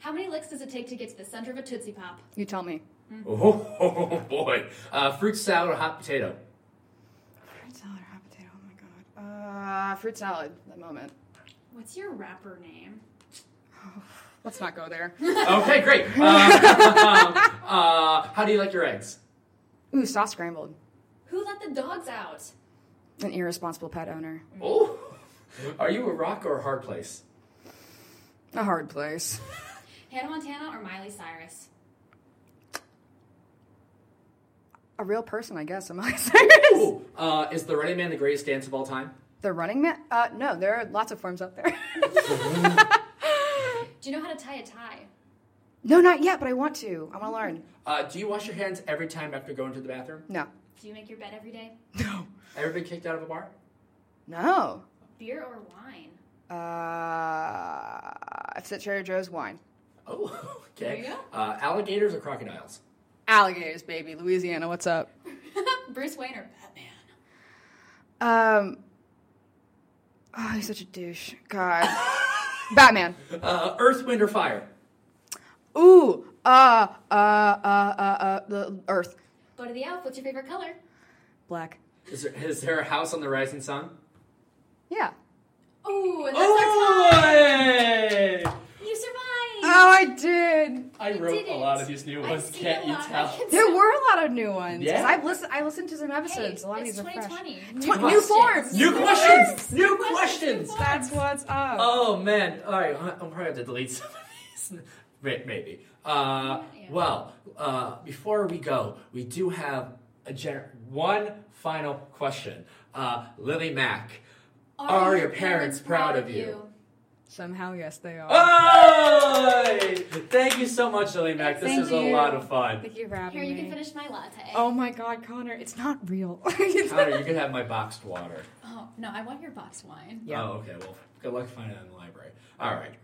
How many licks does it take to get to the center of a Tootsie Pop? You tell me. Oh, boy. Uh, fruit salad or hot potato? Fruit salad or hot potato? Oh my god. Uh, fruit salad. At the moment. What's your rapper name? Let's not go there. Okay, great. Uh, uh, how do you like your eggs? Ooh, soft scrambled. Who let the dogs out? An irresponsible pet owner. Oh, are you a rock or a hard place? A hard place. Hannah Montana or Miley Cyrus? A real person, I guess. Am I Ooh, uh, is the Running Man the greatest dance of all time? The Running Man? Uh, no, there are lots of forms out there. Do you know how to tie a tie? no, not yet, but I want to. I want to learn. Uh, do you wash your hands every time after going to the bathroom? No. Do you make your bed every day? No. Ever been kicked out of a bar? No. Beer or wine? Uh, I've said Trader Joe's wine. Oh, okay. There you go. Uh, alligators or crocodiles? Alligators, baby. Louisiana, what's up? Bruce Wayne or Batman? Um. Oh, he's such a douche. God. Batman. Uh, earth, wind, or fire? Ooh. Uh. Uh. Uh. Uh. uh the Earth. Go to the elf. What's your favorite color? Black. Is there, is there a house on the rising sun? Yeah. Ooh, and that's our time. hey! You. Oh, I did. I You wrote did a lot of these new I ones. see Can't a you lot. tell? Can There tell. were a lot of new ones. 'cause Yeah. I've listened. I listened to some Hey, episodes. a lot of it's these are fresh. 2020. Tw- New new forms. New questions! New questions! That's what's up. Oh man! All right, I'm probably have to delete some of these. May- Maybe. Uh, Yeah. well, uh, before we go, we do have a gener- one final question. Uh, Lily Mack, Are your parents proud of you? Somehow, yes, they are. Oh! Thank you so much, Lily Mack. This Thank is a you. lot of fun. Thank you for having Here, you me. can finish my latte. Oh my God, Connor, it's not real. Connor, you can have my boxed water. Oh, no, I want your boxed wine. Yeah. Oh, okay. Well, good luck finding it in the library. All right.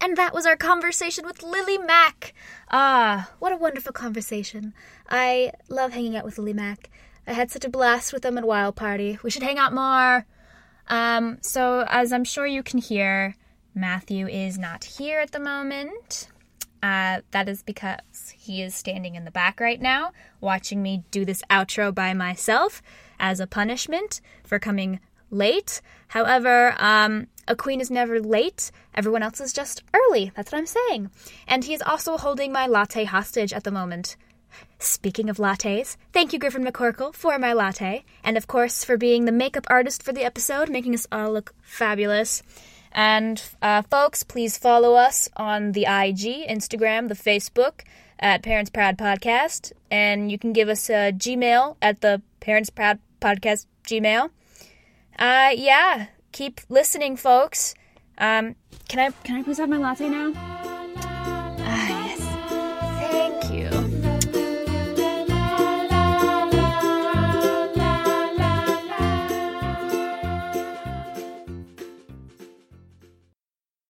And that was our conversation with Lily Mack. Ah, what a wonderful conversation. I love hanging out with Lily Mack. I had such a blast with them at Wild Party. We should hang out more. Um, so, as I'm sure you can hear, Matthew is not here at the moment. Uh, that is because he is standing in the back right now, watching me do this outro by myself as a punishment for coming late. However, um, a queen is never late. Everyone else is just early. That's what I'm saying. And he is also holding my latte hostage at the moment. Speaking of lattes, thank you, Griffin McCorkle, for my latte, and of course for being the makeup artist for the episode, making us all look fabulous. And uh, folks, please follow us on the IG, Instagram, the Facebook at Parents Proud Podcast, and you can give us a Gmail at the Parents Proud Podcast Gmail. Uh, yeah, keep listening, folks. Um, can I can I please have my latte now? Ah, yes. Thank you.